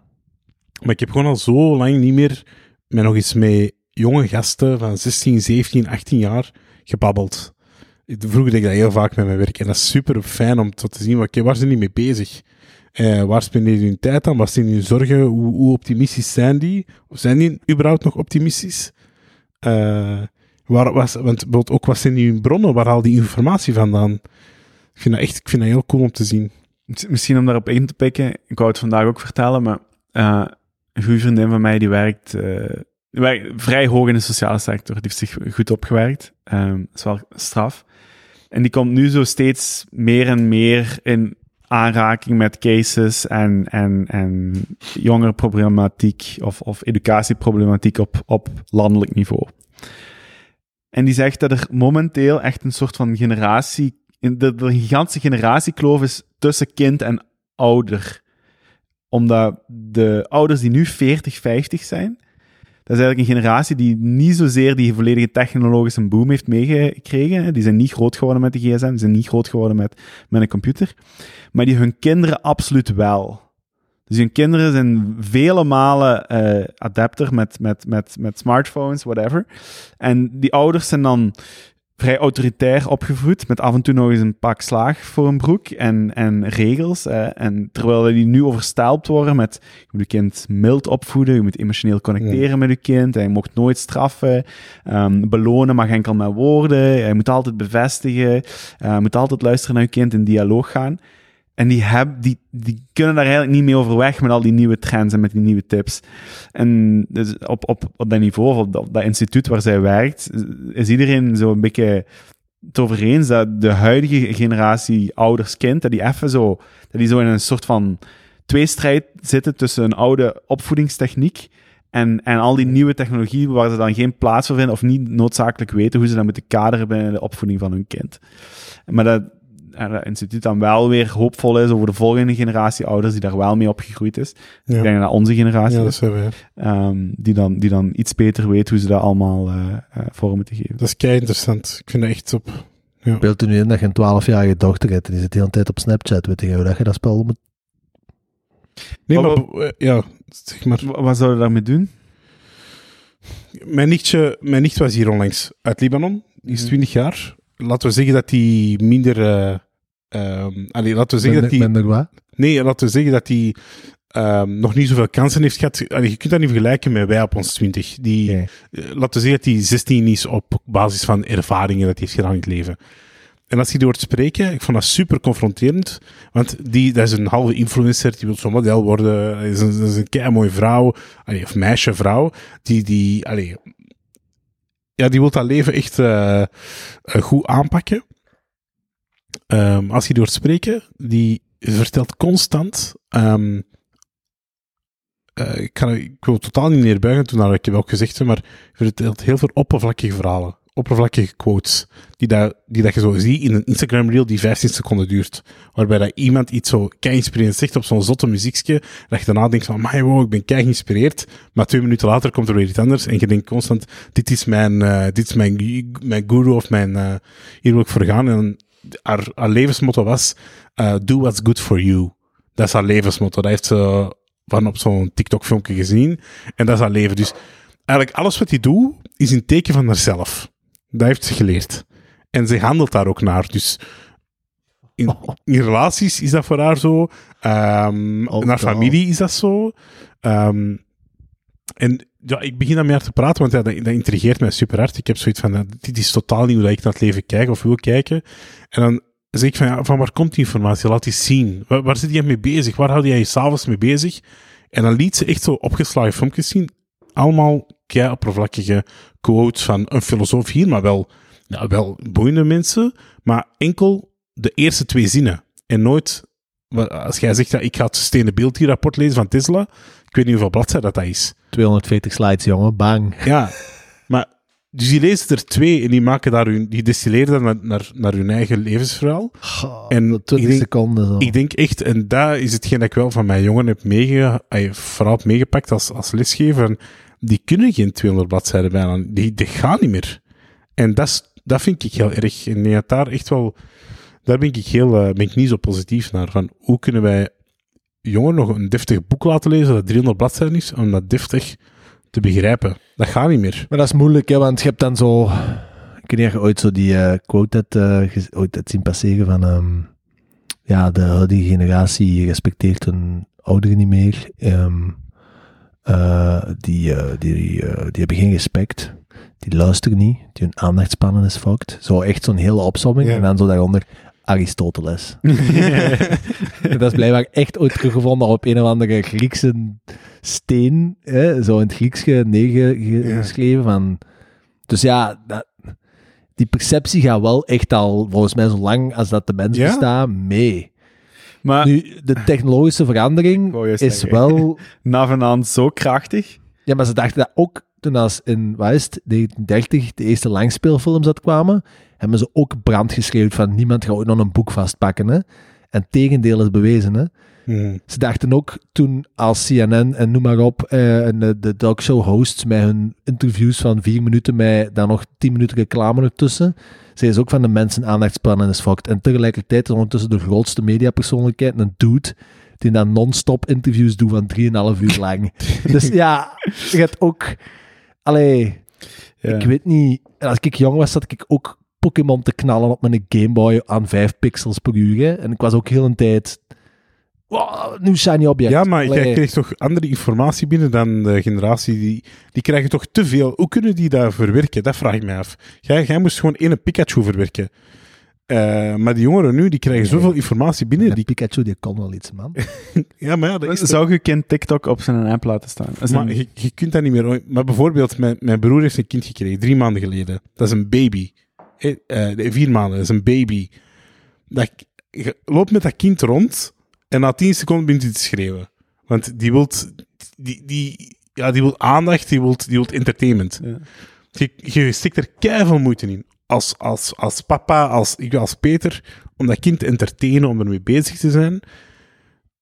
Maar ik heb gewoon al zo lang niet meer met nog eens met jonge gasten van 16, 17, 18 jaar gebabbeld. Vroeger deed ik dat heel vaak met mijn werk. En dat is super fijn om tot te zien, oké, waar zijn die mee bezig? Eh, waar spenderen die hun tijd aan? Wat zijn hun zorgen? Hoe, hoe optimistisch zijn die? Of zijn die überhaupt nog optimistisch? Eh, waar, was, want bijvoorbeeld ook, wat zijn die bronnen? Waar haal die informatie vandaan? Ik vind dat echt ik vind dat heel cool om te zien. Miss- Misschien om daarop in te pikken, ik wou het vandaag ook vertellen, maar eh, een goede vriendin van mij die werkt, eh, die werkt vrij hoog in de sociale sector. Die heeft zich goed opgewerkt. Ehm, dat is wel straf. En die komt nu zo steeds meer en meer in aanraking met cases en, en, en jongerenproblematiek of, of educatieproblematiek op, op landelijk niveau. En die zegt dat er momenteel echt een soort van generatie, in de, de gigantische generatiekloof is tussen kind en ouder. Omdat de ouders die nu 40, 50 zijn, dat is eigenlijk een generatie die niet zozeer die volledige technologische boom heeft meegekregen. Die zijn niet groot geworden met de gsm, die zijn niet groot geworden met, met een computer. Maar die hun kinderen absoluut wel. Dus hun kinderen zijn vele malen eh, adapter met, met, met, met smartphones, whatever. En die ouders zijn dan vrij autoritair opgevoed, met af en toe nog eens een pak slaag voor een broek en, en regels. eh, en terwijl die nu overstelpt worden met, je moet je kind mild opvoeden, je moet emotioneel connecteren met je kind, je mocht nooit straffen, ehm, belonen mag enkel met woorden, je moet altijd bevestigen, je moet altijd luisteren naar je kind, in dialoog gaan. En die, heb, die, die kunnen daar eigenlijk niet mee overweg met al die nieuwe trends en met die nieuwe tips. En dus op, op, op dat niveau, op dat, dat instituut waar zij werkt, is iedereen zo een beetje het over eens dat de huidige generatie ouders-kind, dat die even zo, dat die zo in een soort van tweestrijd zitten tussen een oude opvoedingstechniek en, en al die nieuwe technologie waar ze dan geen plaats voor vinden of niet noodzakelijk weten hoe ze dat moeten kaderen binnen de opvoeding van hun kind. Maar dat, en dat instituut dan wel weer hoopvol is over de volgende generatie ouders die daar wel mee opgegroeid is. Ja, Ik denk dat onze generatie ja dat is, zijn we. ehm, die, dan, die dan iets beter weet hoe ze dat allemaal eh eh, vorm moeten geven. Dat is kei interessant. Ik vind dat echt op. Beeld er nu in dat je een 12-jarige dochter hebt en die zit de hele tijd op Snapchat. Weet je hoe dat je dat spel moet... Nee, Maar maar, eh, ja, zeg maar. Wa- Wat zouden we daarmee doen? Mijn nichtje, mijn nicht was hier onlangs uit Libanon. Die is Mhm. 20 jaar. Laten we zeggen dat die minder. ehm, allee, laten we zeggen dat die. Minder wat? Nee, laten we zeggen dat die. ehm, nog niet zoveel kansen heeft gehad. Allee, je kunt dat niet vergelijken met wij op ons 20. Die, eh, laten we zeggen dat die 16 is op basis van ervaringen dat hij heeft gedaan in het leven. En als hij die hoort spreken, ik vond dat super confronterend. Want die, dat is een halve influencer, die wil zo'n model worden. Dat is een, dat is een kei mooie vrouw, allee, of meisje, vrouw. Die, die, allee, ja, die wil dat leven echt eh, eh, goed aanpakken. Ehm, als je die hoort spreken, die vertelt constant. ehm, eh, ik, kan, ik wil totaal niet neerbuigen toen dat ik heb ook gezegd, maar vertelt heel veel oppervlakkige verhalen. Oppervlakkige quotes. Die, dat, die dat je zo ziet in een Instagram reel die 15 seconden duurt. Waarbij dat iemand iets zo kei inspirerend zegt op zo'n zotte muziekje. Dat je daarna denkt van, my ik ben kei geïnspireerd. Maar twee minuten later komt er weer iets anders. En je denkt constant, dit is mijn, eh, dit is mijn, mijn guru of mijn, eh, hier wil ik voor gaan. En haar, haar levensmotto was, eh, do what's good for you. Dat is haar levensmotto. Dat heeft ze van op zo'n TikTok-filmpje gezien. En dat is haar leven. Dus eigenlijk alles wat hij doet, is een teken van haarzelf. Dat heeft ze geleerd. En ze handelt daar ook naar. Dus in, [LAUGHS] in relaties is dat voor haar zo. Ehm Ook naar familie is dat zo. Ehm, en ja, ik begin daarmee haar te praten, want ja, dat, dat intrigeert mij super hard. Ik heb zoiets van, dit is totaal niet hoe dat ik naar het leven kijk of wil kijken. En dan zeg ik van, ja, van waar komt die informatie? Laat die zien. Waar, waar zit jij mee bezig? Waar houd jij je s'avonds mee bezig? En dan liet ze echt zo opgeslagen filmpjes zien. Allemaal kei oppervlakkige quotes van een filosoof hier, maar wel, ja, wel boeiende mensen. Maar enkel de eerste twee zinnen. En nooit, als jij zegt, ja, ik ga het sustainability rapport lezen van Tesla, ik weet niet hoeveel bladzijden dat, dat is. 240 slides, jongen. Bang. Ja, maar Dus die lezen er twee en die maken daar hun, die destilleren dat naar, naar, naar hun eigen levensverhaal. En En 20 ik denk- seconden zo. Ik denk echt, en dat is hetgeen dat ik wel van mijn jongen heb meege, ay, vooral heb meegepakt als, als lesgever. en Die kunnen geen 200 bladzijden bijna. Die, die gaan niet meer. En dat, dat vind ik heel erg. En ja, daar echt wel, daar ben ik heel, eh, ben ik niet zo positief naar. Van hoe kunnen wij jongeren nog een deftig boek laten lezen dat 300 bladzijden is, om dat deftig te begrijpen. Dat gaat niet meer. Maar dat is moeilijk, hè, want je hebt dan zo... Ik weet niet ooit zo die eh, quote hebt, eh, ooit hebt zien passeren van... ehm, ja, de huidige generatie respecteert hun ouderen niet meer. Ehm, eh, die, eh, die, eh, die hebben geen respect. Die luisteren niet. Die hun aandachtspannen is fucked. Zo echt zo'n hele opsomming. Ja. En dan zo daaronder Aristoteles. [LAUGHS] [LAUGHS] dat is blijkbaar echt ooit teruggevonden op een of andere Griekse steen, hè, zo in het Grieks ge- neergeschreven. Van, dus ja, dat, die perceptie gaat wel echt al, volgens mij, zo lang als dat de mens Ja. bestaat, mee. Maar Nu, de technologische verandering is zeggen. wel... [LAUGHS] navenant zo krachtig. Ja, maar ze dachten dat ook toen als in, wat is het, 1930 de eerste langspeelfilms uitkwamen, hebben ze ook brand geschreeuwd van niemand gaat ooit nog een boek vastpakken. Hè? En tegendeel is bewezen. Hè? Hmm. Ze dachten ook toen als CNN en noem maar op, eh, en de, de talkshow hosts met hun interviews van vier minuten met dan nog tien minuten reclame ertussen, ze ook van de mensen aandachtspannen is fucked. En tegelijkertijd is ondertussen de grootste mediapersoonlijkheid een dude die dan non-stop interviews doet van 3,5 uur lang. [LAUGHS] dus ja, je hebt ook... Allee, Ja. ik weet niet... Als ik jong was, zat ik ook Pokémon te knallen op mijn Game Boy aan 5 pixels per uur. hè. En ik was ook heel een tijd... Wow, nieuw shiny object. Ja, maar Allee. jij krijgt toch andere informatie binnen dan de generatie die... Die krijgen toch te veel. Hoe kunnen die dat verwerken? Dat vraag ik me af. Jij, jij moest gewoon één Pikachu verwerken. Eh, maar die jongeren nu, die krijgen Nee. zoveel informatie binnen. Die Die, Pikachu, die kon wel iets, man. [LAUGHS] ja, maar ja, dat is toch- Zou je kind TikTok op zijn app laten staan? Is Maar een- je, je kunt dat niet meer... Maar bijvoorbeeld, mijn, mijn broer heeft een kind gekregen, drie maanden geleden. Dat is een baby. Eh, eh, vier maanden, dat is een baby. Dat, je loopt met dat kind rond en na tien seconden begint hij te schreeuwen. Want die wilt... Die, die, ja, die wil aandacht, die wil die wilt entertainment. Ja. Je, je stikt er keihard moeite in. Als, als, als papa, als, ik als Peter, om dat kind te entertainen, om ermee bezig te zijn.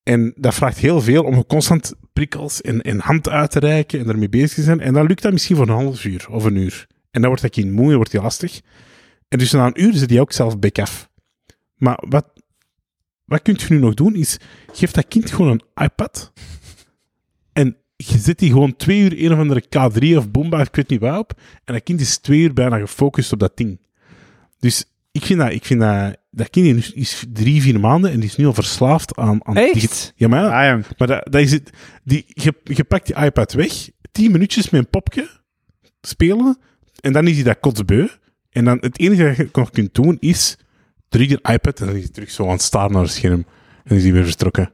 En dat vraagt heel veel om constant prikkels en, en hand uit te reiken en ermee bezig te zijn. En dan lukt dat misschien voor een half uur of een uur. En dan wordt dat kind moe en wordt hij lastig. En dus na een uur zit hij ook zelf bek af. Maar wat, wat kun je nu nog doen, is geef dat kind gewoon een iPad. En je zet die gewoon twee uur een of andere K3 of Boomba, ik weet niet waar op. En dat kind is twee uur bijna gefocust op dat ding. Dus ik vind dat, ik vind dat, dat kind is, is drie, vier maanden en die is nu al verslaafd aan... aan Echt? Ja, maar ja, Ah, maar dat, dat is het. Die, je, je pakt die iPad weg, tien minuutjes met een popje spelen, en dan is hij dat kotsbeu. En dan het enige dat je nog kunt doen is terug die iPad en dan is hij terug zo aan het staren naar het scherm. En is hij weer vertrokken.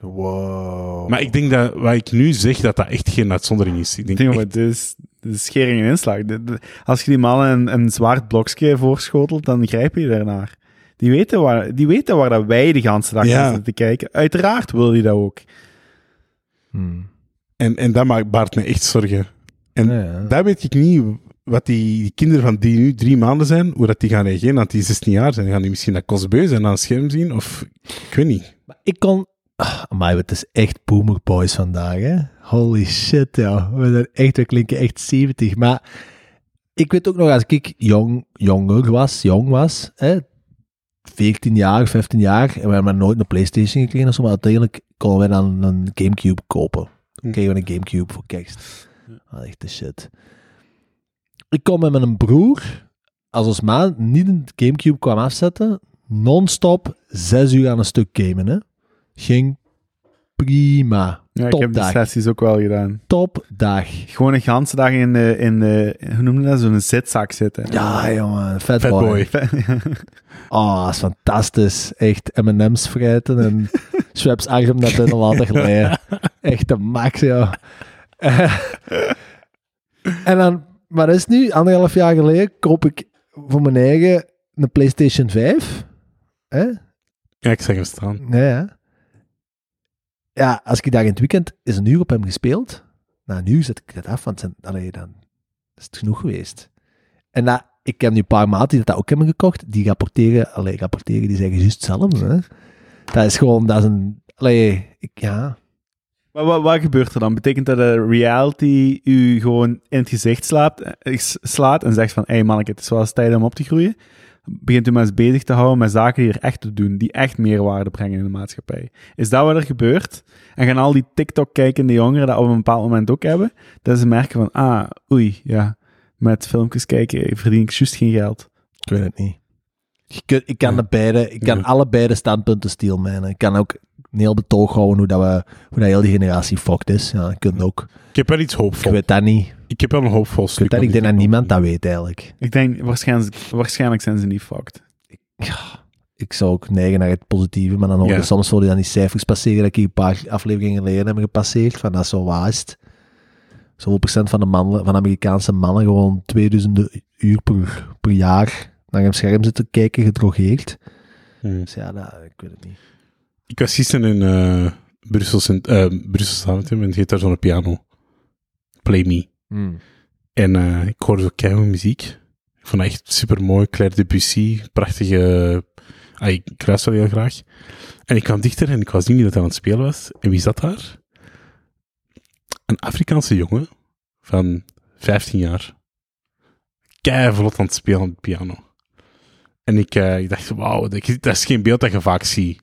Wow. Maar ik denk dat wat ik nu zeg, dat dat echt geen uitzondering is. Ik denk Ding, echt- is schering en inslag. De- de- als je die mannen een, een zwart blokje voorschotelt, dan grijp je daarnaar. Die weten waar, die weten waar dat wij de hele dag Ja. naar zitten te kijken. Uiteraard wil die dat ook. Hmm. en, en dat maakt, baart me echt zorgen. En Ja, ja. daar weet ik niet wat die, die kinderen van die nu drie maanden zijn, hoe dat die gaan reageren als die 16 jaar zijn. Gaan die misschien dat kostbeu zijn aan het scherm zien? Of, ik weet niet. Maar ik kon... Ah, Maar het is echt boomer boys vandaag, hè. Holy shit, ja. We zijn echt, we klinken echt 70. Maar ik weet ook nog, als ik jong, jonger was, jong was, hè, 14 jaar, 15 jaar, en we hebben maar nooit een Playstation gekregen of zo, maar uiteindelijk konden wij dan een Gamecube kopen. Dan kregen we een Gamecube voor kerst. Ah, echt de shit. Ik kon met mijn broer, als ons ma niet een Gamecube kwam afzetten, non-stop zes uur aan een stuk gamen, hè. Ging prima. Ja, ik heb die Topdag. sessies ook wel gedaan. Topdag. Gewoon een ganse dag in de, in de hoe noem je dat, zo'n zitzak zitten. Ja, jongen. Fat, Fat. Oh, [LAUGHS] dat is fantastisch. Echt M&M's vreten en [LAUGHS] Schweppes arm naar binnen laten glijden. [LAUGHS] Echt de max, ja. Eh, en dan, maar dat is nu, anderhalf jaar geleden, koop ik voor mijn eigen een PlayStation 5. Hè? Ja, ik zeg hem staan. Ja, ja. Als ik daar in het weekend is een uur op hem gespeeld. Een uur zet ik dat af, want het zijn, allee, dan is het genoeg geweest. En dat, ik heb nu een paar maten die dat ook hebben gekocht, die rapporteren, allee, rapporteren, die zeggen juist hetzelfde. Hè? Dat is gewoon, dat is een, allee, ik, ja. Maar wat, gebeurt er dan? Betekent dat de reality u gewoon in het gezicht slaat, eh, slaat en zegt van, hé hey manneke, het is wel eens tijd om op te groeien? Begint u maar eens bezig te houden met zaken die er echt te doen, die echt meerwaarde brengen in de maatschappij. Is dat wat er gebeurt? En gaan al die TikTok-kijkende jongeren dat op een bepaald moment ook hebben? Dat ze merken van, ah, oei, ja, met filmpjes kijken verdien ik juist geen geld. Ik weet het niet. Je ik kan, Ja. de beide, ik kan Ja. allebei de standpunten steelmanen. Ik kan ook een heel betoog houden hoe, dat we, hoe dat heel die generatie fucked is. Ja, ik kunt ook. Ik heb wel iets Ik hoopvol. weet dat niet. Ik heb wel een hoopvol Ik, stuk. dat, ik denk dat niemand dat weet eigenlijk. Ik denk, waarschijnlijk, waarschijnlijk zijn ze niet fucked. Ik zou ook neigen naar het positieve, maar dan hoor je Ja. soms voor dan die cijfers passeren dat ik hier een paar afleveringen geleden heb gepasseerd. Van dat zo waar is het. Zoveel procent van de, mannen, van Amerikaanse mannen gewoon 2000 uur per, per jaar naar een scherm zitten kijken, gedrogeerd. Hmm. Dus ja, dat, ik weet het niet. Ik was gisteren in eh Brussel, Sint- eh, Brussel Southampton en het heet daar zo'n piano. Play Me. En eh, ik hoorde zo keihard muziek. Ik vond het echt super mooi. Claire Debussy, prachtige. ah, ik ik luister heel graag. En ik kwam dichter en ik was zien wie dat aan het spelen was. En wie zat daar? Een Afrikaanse jongen van 15 jaar. Keihard vlot aan het spelen op de piano. En ik, eh, ik dacht, wauw, dat, is geen beeld dat je vaak ziet.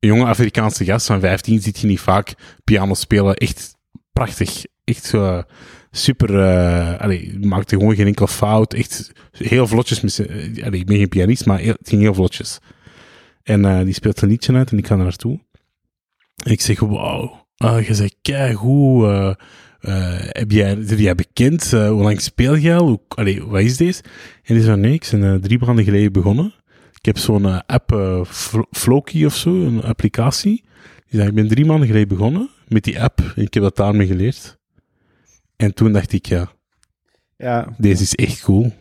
Een jonge Afrikaanse gast van 15 ziet je niet vaak piano spelen. Echt prachtig. Echt zo super. eh allee, maakte gewoon geen enkel fout. Echt heel vlotjes. Eh, allee, ik ben geen pianist, maar heel- het ging heel vlotjes. En eh, die speelt een liedje uit en ik ga naar naartoe. En ik zeg: Wauw, ah, je zegt keigoed. Eh heb jij, ben jij bekend? Eh, hoe lang speel jij al? Hoe, allee, wat is deze? En die zei: Nee, ik ben eh, drie maanden geleden begonnen. Ik heb zo'n app, Flo- Floki of zo, een applicatie. Die zei: Ik ben drie maanden geleden begonnen met die app en ik heb dat daarmee geleerd. En toen dacht ik, ja, Ja, deze is echt cool.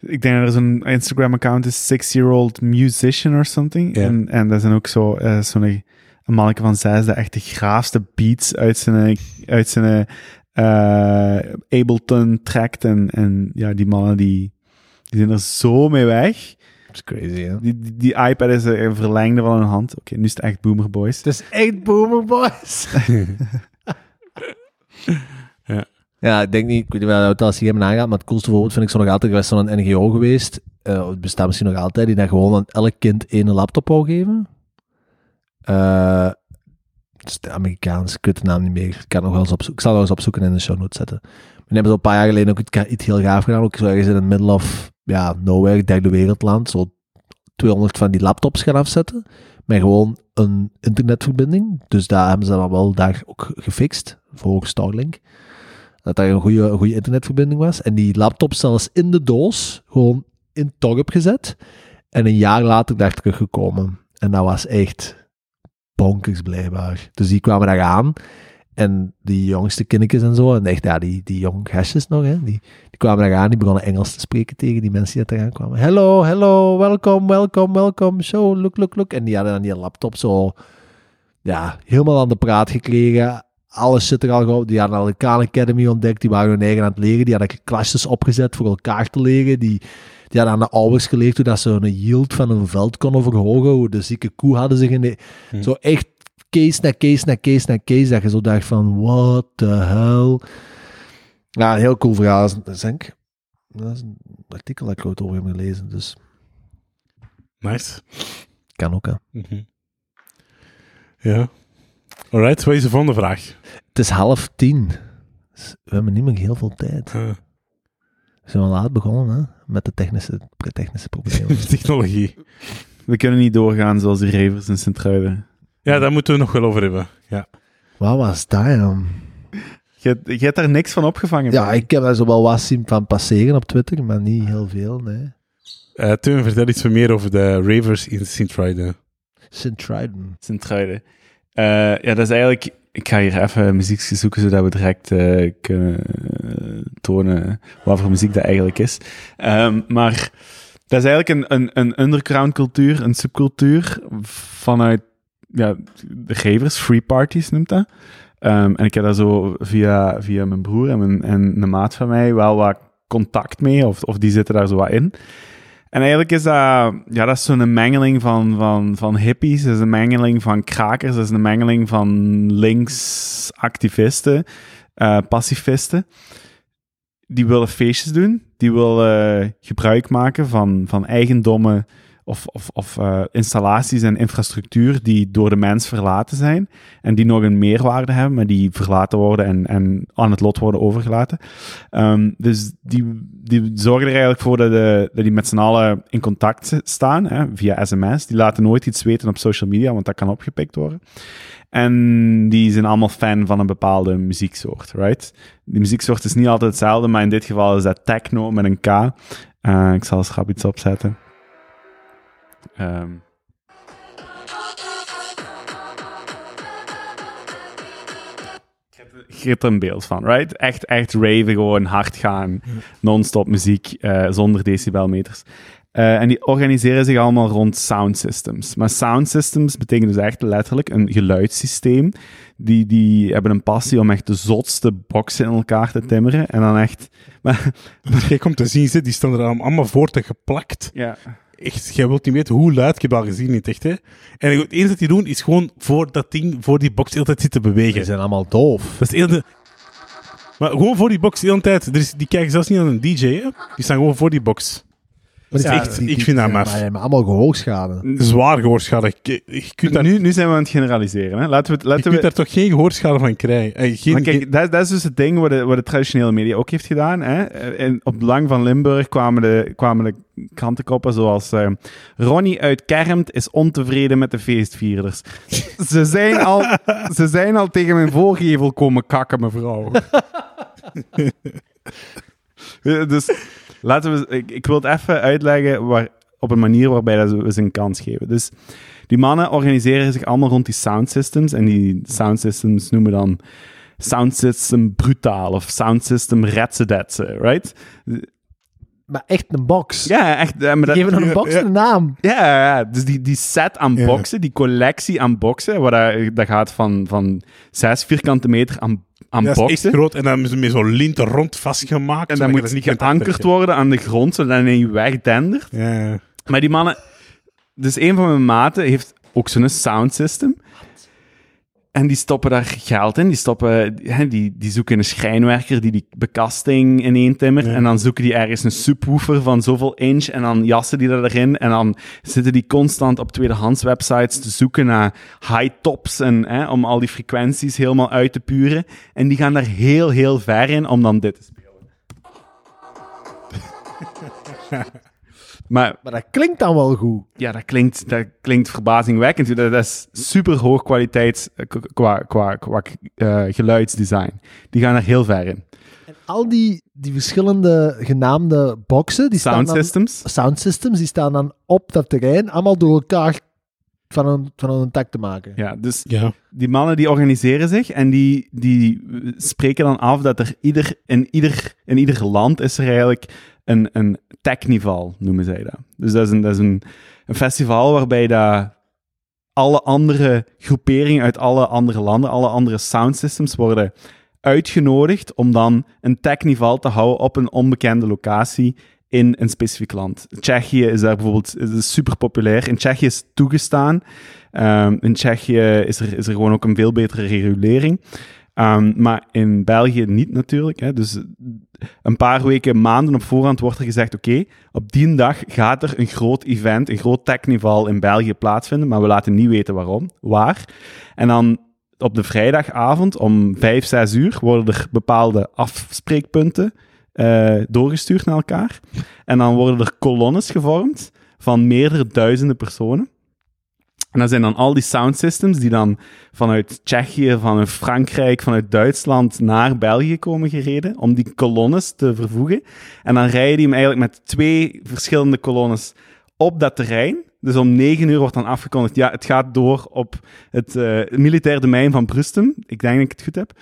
Ik denk dat er zo'n Instagram-account is, Six-Year-Old Musician or something. Ja. En, en dat zijn ook zo, eh, zo'n een manneke van zes dat echt de graafste beats uit zijn, uit zijn eh, Ableton trekt. En, en ja, die mannen die, die zijn er zo mee weg. Dat is crazy, hè? Die, die, die iPad is een verlengde van hun hand. Oké, nu is het echt Boomer Boys. Het is echt Boomer Boys. [LAUGHS] Ja. Ja, ik denk niet, ik weet niet wat als hier hebben aangaat, maar het coolste voorbeeld vind ik zo nog altijd, er was zo'n NGO geweest, eh, het bestaat misschien nog altijd, die daar gewoon aan elk kind één laptop wou geven. Eh, het is de Amerikaans, ik weet de naam niet meer, ik, kan nog wel eens opzoeken, ik zal nog eens opzoeken en in de show notes zetten. Die hebben zo een paar jaar geleden ook iets, heel gaaf gedaan, ook zo ergens in het middle of, ja, nowhere, derde wereldland, zo 200 van die laptops gaan afzetten, met gewoon een internetverbinding. Dus daar hebben ze dan wel daar ook gefixt, voor Starlink. Dat daar een goede, goede internetverbinding was. En die laptop zelfs in de doos gewoon in torp gezet. En een jaar later daar teruggekomen. En dat was echt bonkers blijkbaar. Dus die kwamen daar aan. En die jongste kindertjes en zo. En echt, ja, die, die jong gastjes nog, hè. Die, die kwamen daar aan. Die begonnen Engels te spreken tegen die mensen die daar kwamen. Hello, hello, welcome, welcome, welcome. Show, look, look, look. En die hadden dan die laptop zo... Ja, helemaal aan de praat gekregen alles zit er al gauw. Die hadden al de Khan Academy ontdekt. Die waren hun eigen aan het leren. Die hadden klasjes opgezet voor elkaar te leren. Die, die hadden aan de ouders geleerd hoe dat ze hun yield van hun veld konden verhogen. Hoe de zieke koe hadden zich in de... Zo echt case na case na case na case. Dat je zo dacht van, what the hell. Ja, een heel cool verhaal. Dat is, denk dat is een artikel dat ik ooit over heb gelezen. Dus Nice. kan ook, hè. Mhm. Ja. Alright, wat is de volgende vraag? Het is half tien. Dus we hebben niet meer heel veel tijd. Ah, We zijn al laat begonnen, hè. Met de technische, de technische problemen. [LAUGHS] technologie. We kunnen niet doorgaan zoals die Revers in Sint-Truiden. Ja, daar moeten we nog wel over hebben. Ja. Wat was dat, dan? Je, hebt- je hebt daar niks van opgevangen. Ja, ik heb er zo wel wat zien van passeren op Twitter, maar niet heel veel, nee. Eh Teun, vertel iets meer over de Ravers in Sint-Truiden. St. Trident. Sint-Truiden. Eh, ja, dat is eigenlijk... Ik ga hier even muziek zoeken, zodat we direct eh, kunnen eh, tonen wat voor muziek dat eigenlijk is. Ehm, maar dat is eigenlijk een, een, een underground cultuur, een subcultuur vanuit ja, de gevers, free parties noemt dat. Ehm, en ik heb daar zo via, via mijn broer en, mijn, en een maat van mij wel wat contact mee, of, of die zitten daar zo wat in. En eigenlijk is dat, ja, dat is zo'n mengeling van, van, van hippies, dat is een mengeling van krakers, dat is een mengeling van linksactivisten, eh pacifisten. Die willen feestjes doen, die willen gebruik maken van, van eigendommen of, of, of eh, installaties en infrastructuur die door de mens verlaten zijn en die nog een meerwaarde hebben, maar die verlaten worden en, en aan het lot worden overgelaten. Ehm, dus die, die zorgen er eigenlijk voor dat, de, dat die met z'n allen in contact staan hè, via sms. Die laten nooit iets weten op social media, want dat kan opgepikt worden. En die zijn allemaal fan van een bepaalde muzieksoort, right? Die muzieksoort is niet altijd hetzelfde, maar in dit geval is dat techno met een K. Eh, ik zal eens grap iets opzetten. Ehm. Je hebt er een beeld van, right? Echt, echt raven, gewoon hard gaan, non-stop muziek, eh, zonder decibelmeters. Eh, en die organiseren zich allemaal rond sound systems. Maar sound systems betekent dus echt letterlijk een geluidssysteem. Die, die hebben een passie om echt de zotste boxen in elkaar te timmeren. En dan echt... [LAUGHS] Maar, Jij komt te zien, ze, die staan er allemaal voor te geplakt. ja, Echt, jij wilt niet weten hoe luid, ik heb al gezien, niet echt, hè. En het enige dat die doen, is gewoon voor dat ding, voor die box de hele tijd zitten bewegen. Die zijn allemaal doof. Dat is het enige... Maar gewoon voor die box de hele tijd. Er is, die kijken zelfs niet aan een DJ, hè. Die staan gewoon voor die box. Maar echt- ik vind dat. Maar hebben allemaal gehoorschade. Zwaar gehoorschade. Je, je kunt daar, nu, nu zijn we aan het generaliseren. Hè? Laten we, het- je laten kunt we, daar toch geen gehoorschade van krijgen. Eh, geen, Maar kijk, dat, dat is dus het ding wat de, wat de traditionele media ook heeft gedaan. Hè? En op Belang van Limburg kwamen de, kwamen de krantenkoppen zoals... eh, Ronnie uit Kermt is ontevreden met de feestvierders. ze, zijn al, [LAUGHS] ze zijn al tegen mijn voorgevel komen kakken, mevrouw. [LAUGHS] Eh, dus laten we... Ik, ik wil het even uitleggen waar, op een manier waarbij dat we ze een kans geven. Dus die mannen organiseren zich allemaal rond die sound systems. En die sound systems noemen dan sound system brutaal of sound system retsedetse, right? Maar echt een box. Ja, echt. eh, Maar dat, Die geven een ja, box ja. een naam. ja, ja, dus die, die set aan Ja. boxen, die collectie aan boxen, waar dat, dat gaat van, van 6 vierkante meter aan, aan dat is echt groot. En dan hebben ze met zo'n lint rond vastgemaakt. En dan moet dat niet geankerd worden aan de grond, zodat hij niet wegdendert. Ja, ja. Maar die mannen... Dus een van mijn maten heeft ook zo'n sound system. En die stoppen daar geld in. Die, stoppen, hè, die, die zoeken een schrijnwerker die die bekasting ineen timmert. Ja. En dan zoeken die ergens een subwoofer van zoveel inch. En dan jassen die dat erin. En dan zitten die constant op tweedehands websites te zoeken naar high tops. En, hè, om al die frequenties helemaal uit te puren. En die gaan daar heel, heel ver in om dan dit te spelen. [LAUGHS] maar Maar dat klinkt dan wel goed. ja, dat klinkt, dat klinkt verbazingwekkend. Dat, dat is super hoog kwaliteit eh, qua, qua, qua eh, geluidsdesign. Die gaan er heel ver in. En al die, die verschillende genaamde boxen, die Sound staan dan, systems. sound systems, die staan dan op dat terrein, allemaal door elkaar van een, van een tak te maken. Ja, dus Ja. die mannen die organiseren zich en die, die spreken dan af dat er ieder, in, ieder, in ieder land is er eigenlijk een, een technival, noemen zij dat. Dus dat is een, dat is een, een festival waarbij dat alle andere groeperingen uit alle andere landen, alle andere sound systems worden uitgenodigd om dan een technival te houden op een onbekende locatie in een specifiek land. Tsjechië is daar bijvoorbeeld super populair. In Tsjechië is het toegestaan. Ehm, in Tsjechië is er, is er gewoon ook een veel betere regulering. Ehm, maar in België niet natuurlijk. Hè. Dus een paar weken, maanden op voorhand wordt er gezegd: oké, op die dag gaat er een groot event, een groot technival in België plaatsvinden, maar we laten niet weten waarom, waar. En dan op de vrijdagavond om 5, 6 uur worden er bepaalde afspreekpunten eh, doorgestuurd naar elkaar. En dan worden er kolonnes gevormd van meerdere duizenden personen. En dat zijn dan al die sound systems die dan vanuit Tsjechië, vanuit Frankrijk, vanuit Duitsland naar België komen gereden om die kolonnes te vervoegen. En dan rijden die hem eigenlijk met twee verschillende kolonnes op dat terrein. Dus om negen uur wordt dan afgekondigd, ja, het gaat door op het eh, militair domein van Brustem. Ik denk dat ik het goed heb.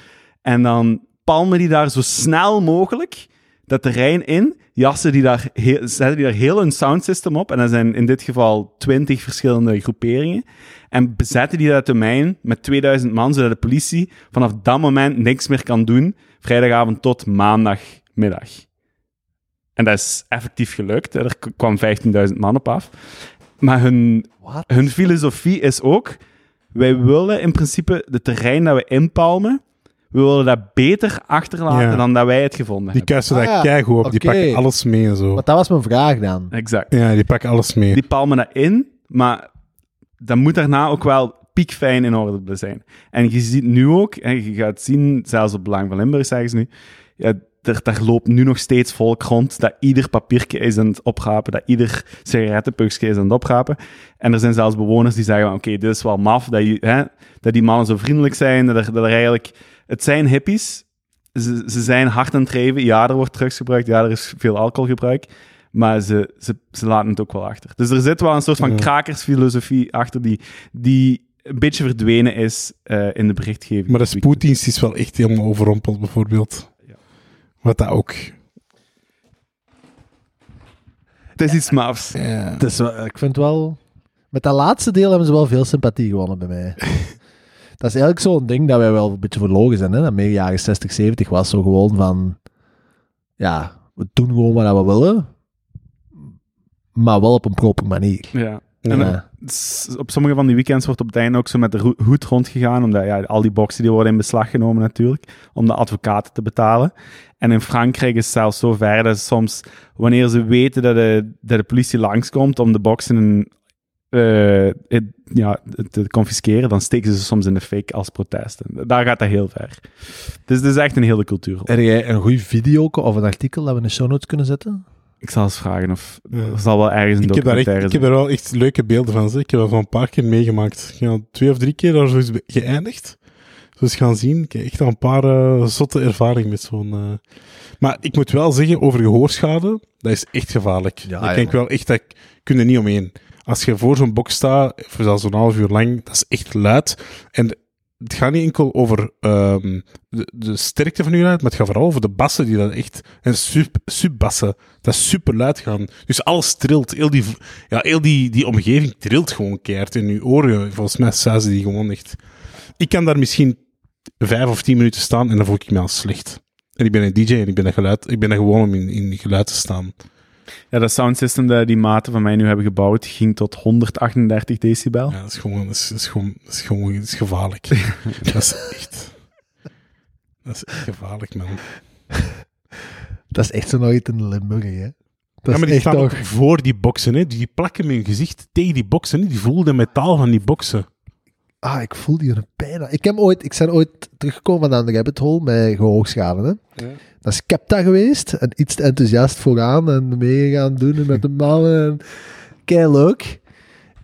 En dan palmen die daar zo snel mogelijk dat terrein in, jassen die daar, heel, zetten die daar heel een soundsystem op. En dat zijn in dit geval 20 verschillende groeperingen. En bezetten die dat domein met 2000 man, zodat de politie vanaf dat moment niks meer kan doen. Vrijdagavond tot maandagmiddag. En dat is effectief gelukt. Er kwam 15.000 man op af. Maar hun, hun filosofie is ook: wij willen in principe de terrein dat we inpalmen, we willen dat beter achterlaten Ja. dan dat wij het gevonden Die hebben. kuisen Ah, daar ja. keigoed op. Die pakken alles mee en zo. Want dat was mijn vraag dan. Exact. Ja, die pakken alles mee. Die palmen dat in, maar dan moet daarna ook wel piekfijn in orde zijn. En je ziet nu ook, en je gaat zien, zelfs op Belang van Limburg zeggen ze nu, ja, er, daar loopt nu nog steeds volk rond dat ieder papiertje is aan het oprapen, dat ieder sigarettenpukje is aan het oprapen. En er zijn zelfs bewoners die zeggen, oké, dit is wel maf, dat, je, hè, dat die mannen zo vriendelijk zijn, dat er, dat er eigenlijk... Het zijn hippies, ze, ze zijn hard aan het drijven. Ja, er wordt drugs gebruikt, ja, er is veel alcoholgebruik. Maar ze, ze, ze laten het ook wel achter. Dus er zit wel een soort van krakersfilosofie achter die, die een beetje verdwenen is eh, in de berichtgeving. Maar de spoeddienst is wel echt helemaal overrompeld, bijvoorbeeld. Ja. Wat dat ook... Het is iets mafs. Ja. Dus ik vind wel... Met dat laatste deel hebben ze wel veel sympathie gewonnen bij mij. [LAUGHS] dat is eigenlijk zo'n ding dat wij wel een beetje verlogen zijn. Hè? Dat meer jaren 60, 70 was zo gewoon van... Ja, we doen gewoon wat we willen. Maar wel op een proper manier. Ja. En, op sommige van die weekends wordt op het einde ook zo met de hoed rondgegaan, omdat ja, al die boxen die worden in beslag genomen natuurlijk, om de advocaten te betalen. En in Frankrijk is het zelfs zo ver dat soms, wanneer ze weten dat de, dat de politie langskomt om de boxen eh, het- ja, te confisceren, dan steken ze soms in de fik als protest. En Daar gaat dat heel ver. Dus het is echt een hele cultuur. Heb jij een goed video of een artikel dat we in de show notes kunnen zetten? Ik zal eens vragen of Ja. er zal wel ergens een Ik heb, daar echt, documentaire ik heb er wel echt leuke beelden van. Zeg. Ik heb dat al een paar keer meegemaakt. Ik heb al twee of drie keer daar zoiets geëindigd. Dus gaan zien. Ik heb echt al een paar eh, zotte ervaring met zo'n... eh. Maar ik moet wel zeggen, over gehoorschade, dat is echt gevaarlijk. Ja, ik ja. denk wel echt dat ik kun er niet omheen. Als je voor zo'n box staat, voor zelfs een half uur lang, dat is echt luid. En het gaat niet enkel over ehm, de, de sterkte van je geluid, maar het gaat vooral over de bassen die dat echt... En sub, subbassen, dat super luid gaan. Dus alles trilt. Heel die, ja, heel die, die omgeving trilt gewoon keihard in je oren. Volgens mij zijn ze die gewoon echt... Ik kan daar misschien vijf of tien minuten staan en dan voel ik me al slecht. En ik ben een DJ en ik ben dat, geluid, ik ben dat gewoon om in, in geluid te staan. Ja, dat soundsystem dat die maten van mij nu hebben gebouwd, ging tot 138 decibel. Ja, dat is gewoon, dat is, dat is gewoon, dat is gewoon dat is gevaarlijk. [LAUGHS] dat is echt... Dat is echt gevaarlijk, man. Dat is echt zo nooit in Limburg, hè? Dat ja, maar is die echt staan ook toch... voor die boksen, hè. Die plakken met hun gezicht tegen die boksen, hè. Die voelen de metaal van die boksen. Ah, ik voel die een pijn. Ik, heb ooit, ik ben ooit teruggekomen van de rabbit hole met gehoorschade. Hè? Ja. Dat is Kepta geweest en iets te enthousiast vooraan en mee gaan doen met de mannen. En... Kei leuk.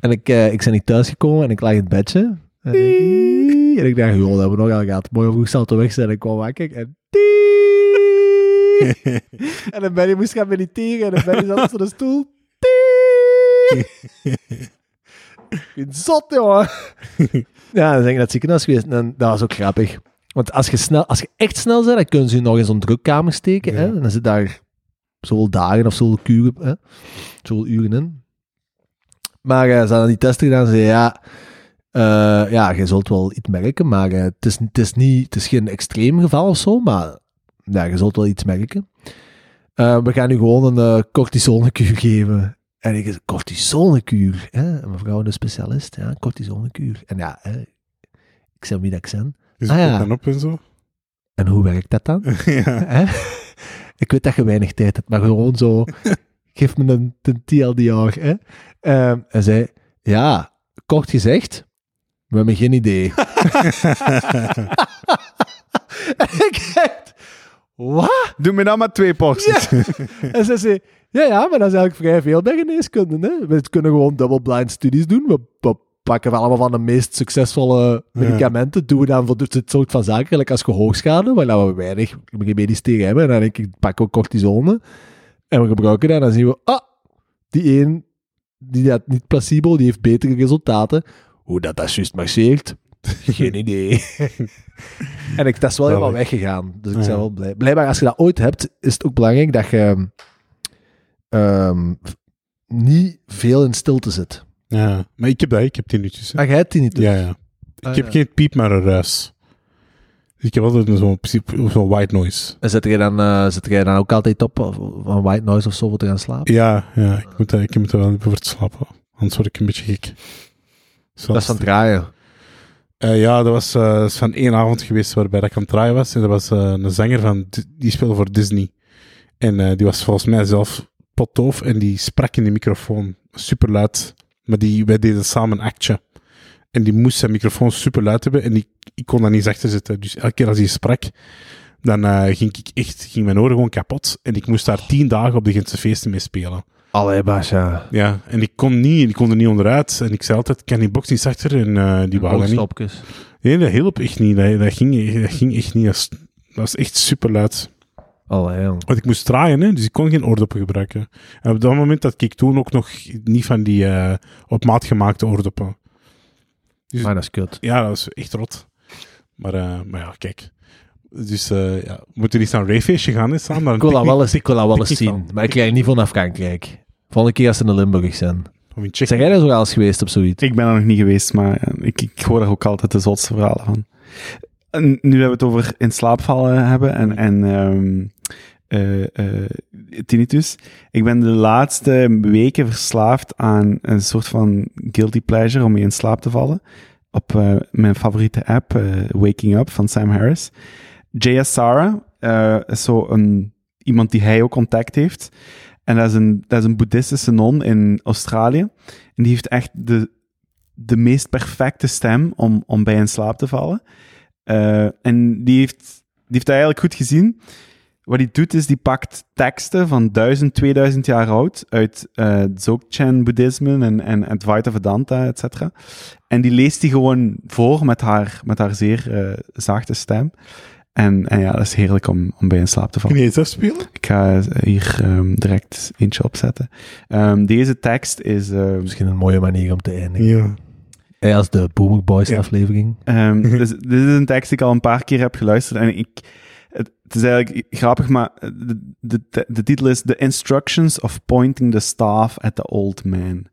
En ik, eh, ik ben niet thuisgekomen en ik lag in het bedje. En ik, en ik dacht, joh, dat hebben we nog al gehad. Morgen vroeg zal het weg zijn. En ik kwam wakker en... [LAUGHS] en dan ben je moest gaan mediteren en dan ben je zat op de stoel. [LAUGHS] Ben zot, jongen. [LAUGHS] ja, dan ben ik naar het ziekenhuis geweest en dat was ook grappig. Want als je, snel, als je echt snel bent, dan kunnen ze je nog in zo'n drukkamer steken. Ja. Hè? En dan zit daar zoveel dagen of zoveel uren, hè? zoveel uren in. Maar eh, ze hadden die testen gedaan en zeiden, ja, eh, ja, je zult wel iets merken, maar eh, het, is, het, is niet, het is geen extreem geval of zo, maar ja, je zult wel iets merken. We gaan nu gewoon een cortisonekuur geven. En ik zei, cortisonekuur? Hè? En mevrouw de specialist, ja, cortisonekuur. En ja, hè, ik zei wie dat ik ben. Dus Ah, ja. en op en zo. En hoe werkt dat dan? [LAUGHS] ja. Hè? Ik weet dat je weinig tijd hebt, maar gewoon zo, [LAUGHS] geef me een, een TLDR. Hè? Ehm, en zei, ja, kort gezegd, we hebben geen idee. [LAUGHS] en ik dacht, wat? Doe me dan maar twee porties. En ze zei, ja, ja, maar dat is eigenlijk vrij veel bij geneeskunde. Hè? We kunnen gewoon double-blind studies doen. We, we pakken allemaal van de meest succesvolle medicamenten, doen we dan voor dit soort van zaken, gelijk als gehoogschade, waar we weinig medisch tegen hebben. En dan denk ik, pak ook cortisone. En we gebruiken dat en dan zien we, ah, die een, die dat niet placebo, die heeft betere resultaten. Hoe dat, dat juist marcheert, [LAUGHS] Geen idee. [LAUGHS] en ik, dat is wel helemaal weggegaan. Dus ik Ja. ben wel blij. Blijkbaar, als je dat ooit hebt, is het ook belangrijk dat je ehm, niet veel in stilte zit. Ja, maar ik heb dat, ik heb tinnitus. hè. Maar jij hebt die niet. dus. Ja, ja. Ah, ik heb ja. geen piep, maar een ruis. Dus ik heb altijd een zo'n principe- zo'n white noise. En zit jij dan, eh, zit jij dan ook altijd op van white noise of zo voor te gaan slapen? Ja, ja ik, moet, ik moet er wel voor te slapen. Anders word ik een beetje gek. Dat is van het draaien. Eh, ja, dat was, eh, is van één avond geweest waarbij ik aan het draaien was. En dat was eh, een zanger van, Di- die speelde voor Disney. En eh, die was volgens mij zelf pottoof en die sprak in de microfoon super luid. Maar die, wij deden samen een actje. En die moest zijn microfoon super luid hebben en die, ik kon daar niet achter zitten. Dus elke keer als hij sprak, dan eh, ging ik echt, ging mijn oren gewoon kapot. En ik moest daar tien dagen op de Gentse feesten mee spelen. Allee, Basja. Ja, en ik kon niet, ik kon er niet onderuit. En ik zei altijd, ik kan die box niet achter. En eh, die wou dat niet. Nee, dat hielp echt niet. Dat, dat, ging, dat ging echt niet. Dat was, dat was echt super luid. Want ik moest draaien, hè, dus ik kon geen oordoppen gebruiken. En op dat moment had ik toen ook nog niet van die eh, op maat gemaakte oordoppen. Dus, Maar dat is kut. ja, dat was echt rot. Maar, eh, maar ja, kijk. Dus eh ja, we moeten niet naar een rayfeestje gaan, hè, samen. Ik wil dat wel eens, ik wil dat wel eens zien. van. Maar ik krijg niet vanaf Frankrijk. Volgende keer als ze in Limburg zijn. Of in Tsjechië. Zeg jij er zo wel eens geweest op zoiets? Ik ben er nog niet geweest, maar ik, ik hoor daar ook altijd de zotste verhalen van. En nu dat we het over in slaap vallen hebben en, en ehm, eh, eh, tinnitus. Ik ben de laatste weken verslaafd aan een soort van guilty pleasure om mee in slaap te vallen. Op eh, mijn favoriete app, Waking Up van Sam Harris. Jaya Sara eh, is zo een, iemand die hij ook contact heeft. En dat is een, dat is een boeddhistische non in Australië. En die heeft echt de, de meest perfecte stem om, om bij in slaap te vallen. Eh, en die heeft, die heeft dat eigenlijk goed gezien. Wat hij doet is, die pakt teksten van 1000, 2000 jaar oud uit eh Dzogchen boeddhisme en, en Advaita Vedanta, et cetera. En die leest die gewoon voor met haar, met haar zeer eh, zachte stem. En, en ja, dat is heerlijk om, om bij in slaap te vallen. Kun je eens afspelen? Ik ga hier ehm, direct eentje opzetten. Ehm, deze tekst is... ehm, Misschien een mooie manier om te eindigen. Ja. Hey, als de Booming Boys Ja. aflevering. ehm, [LAUGHS] dus, dit is een tekst die ik al een paar keer heb geluisterd. En ik, het, het is eigenlijk grappig, maar de, de, de, titel is The Instructions of Pointing the Staff at the Old Man.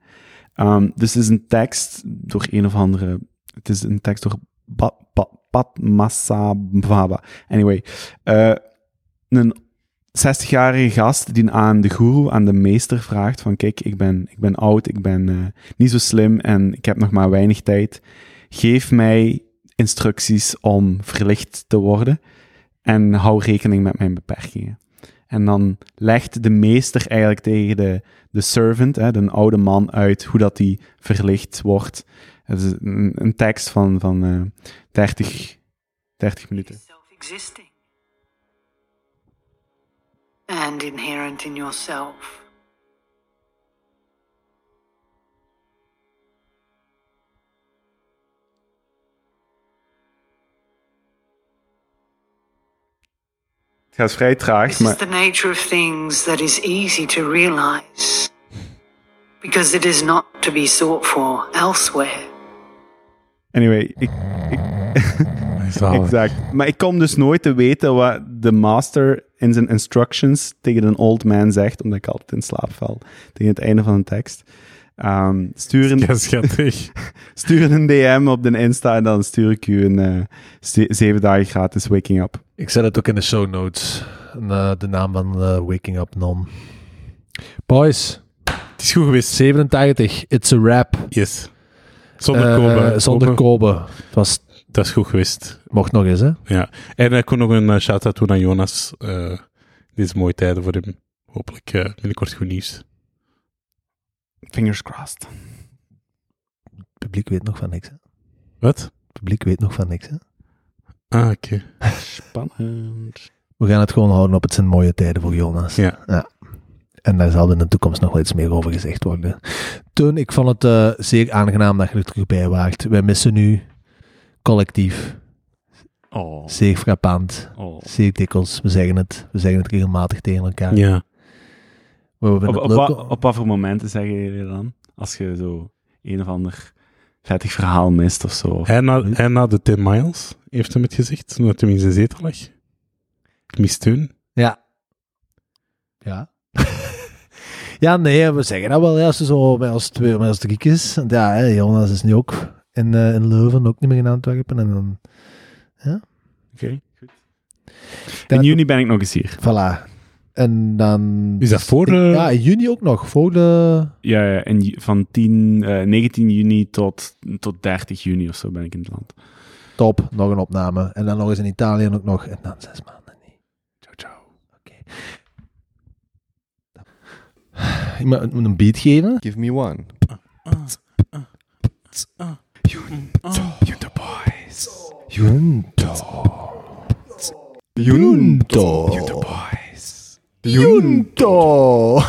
Ehm, dus het is een tekst door een of andere... Het is een tekst door ba, ba. Anyway, eh, een 60-jarige gast die aan de guru, aan de meester vraagt van kijk, ik ben, ik ben oud, ik ben eh, niet zo slim en ik heb nog maar weinig tijd. Geef mij instructies om verlicht te worden en hou rekening met mijn beperkingen. En dan legt de meester eigenlijk tegen de, de servant, hè, de oude man, uit hoe dat die verlicht wordt. Het is een, tekst van, van eh 30, 30 minuten. self-existing and inherent in yourself. Het gaat vrij traag, This is the nature of things that is easy to realize because it is not to be sought for elsewhere. anyway, ik, Zalig. [LAUGHS] Exact. Maar ik kom dus nooit te weten wat de master in zijn instructions tegen een old man zegt, omdat ik altijd in slaap val tegen het einde van een tekst. Ehm, stuur, een, [LAUGHS] Ja, schattig. [LAUGHS] stuur een DM op de Insta en dan stuur ik u een eh, ze- zeven dagen gratis waking up. Ik zet het ook in de show notes. En, eh, de naam van eh, Waking Up Non. Boys, Het is goed geweest. 87. It's a rap. Yes. Zonder Eh, Kobe. Zonder Kobe. Kobe. Het was, Dat is goed geweest. mocht nog eens, hè? Ja. En ik kon nog een uh, shout-out doen aan Jonas. Eh deze mooie tijden voor hem. Hopelijk eh, binnenkort goed nieuws. Fingers crossed. Het publiek weet nog van niks, hè? Wat? Het publiek weet nog van niks, hè? Ah, oké. Spannend. We gaan het gewoon houden op het zijn mooie tijden voor Jonas. Ja. En daar zal in de toekomst nog wel iets meer over gezegd worden. Toen, ik vond het eh, zeer aangenaam dat je er terug bij waart. Wij missen u collectief. Oh. Zeer frappant. oh. Zeer dikwijls. We zeggen het. We zeggen het regelmatig tegen elkaar. Ja. Op, op, om- op wat voor momenten zeggen jullie dan? Als je zo een of ander vettig verhaal mist of zo. En na, en na de Tim Miles, heeft hem het gezegd, toen hij in zijn zetel lag. Ik mis steun. Ja. Ja. [LAUGHS] ja, nee, we zeggen dat wel, ja, als ze zo met als twee, met als drie is. Want Ja, hè, Jonas is nu ook in, eh, in Leuven, ook niet meer in Antwerpen. En dan, Oké, goed. Dan- In juni ben ik nog eens hier. voilà. En dan... Is dat voor... eh, Ja, in juni ook nog, voor de... Ja, ja ju- van 10, eh, 19 juni tot, tot 30 juni of zo ben ik in het land. Top, nog een opname. En dan nog eens in Italië ook nog. En dan zes maanden niet. Ciao, ciao. Ik moet, ik moet een beat geven. Give me one. Junto. Junto. Junto. Boys. Junto.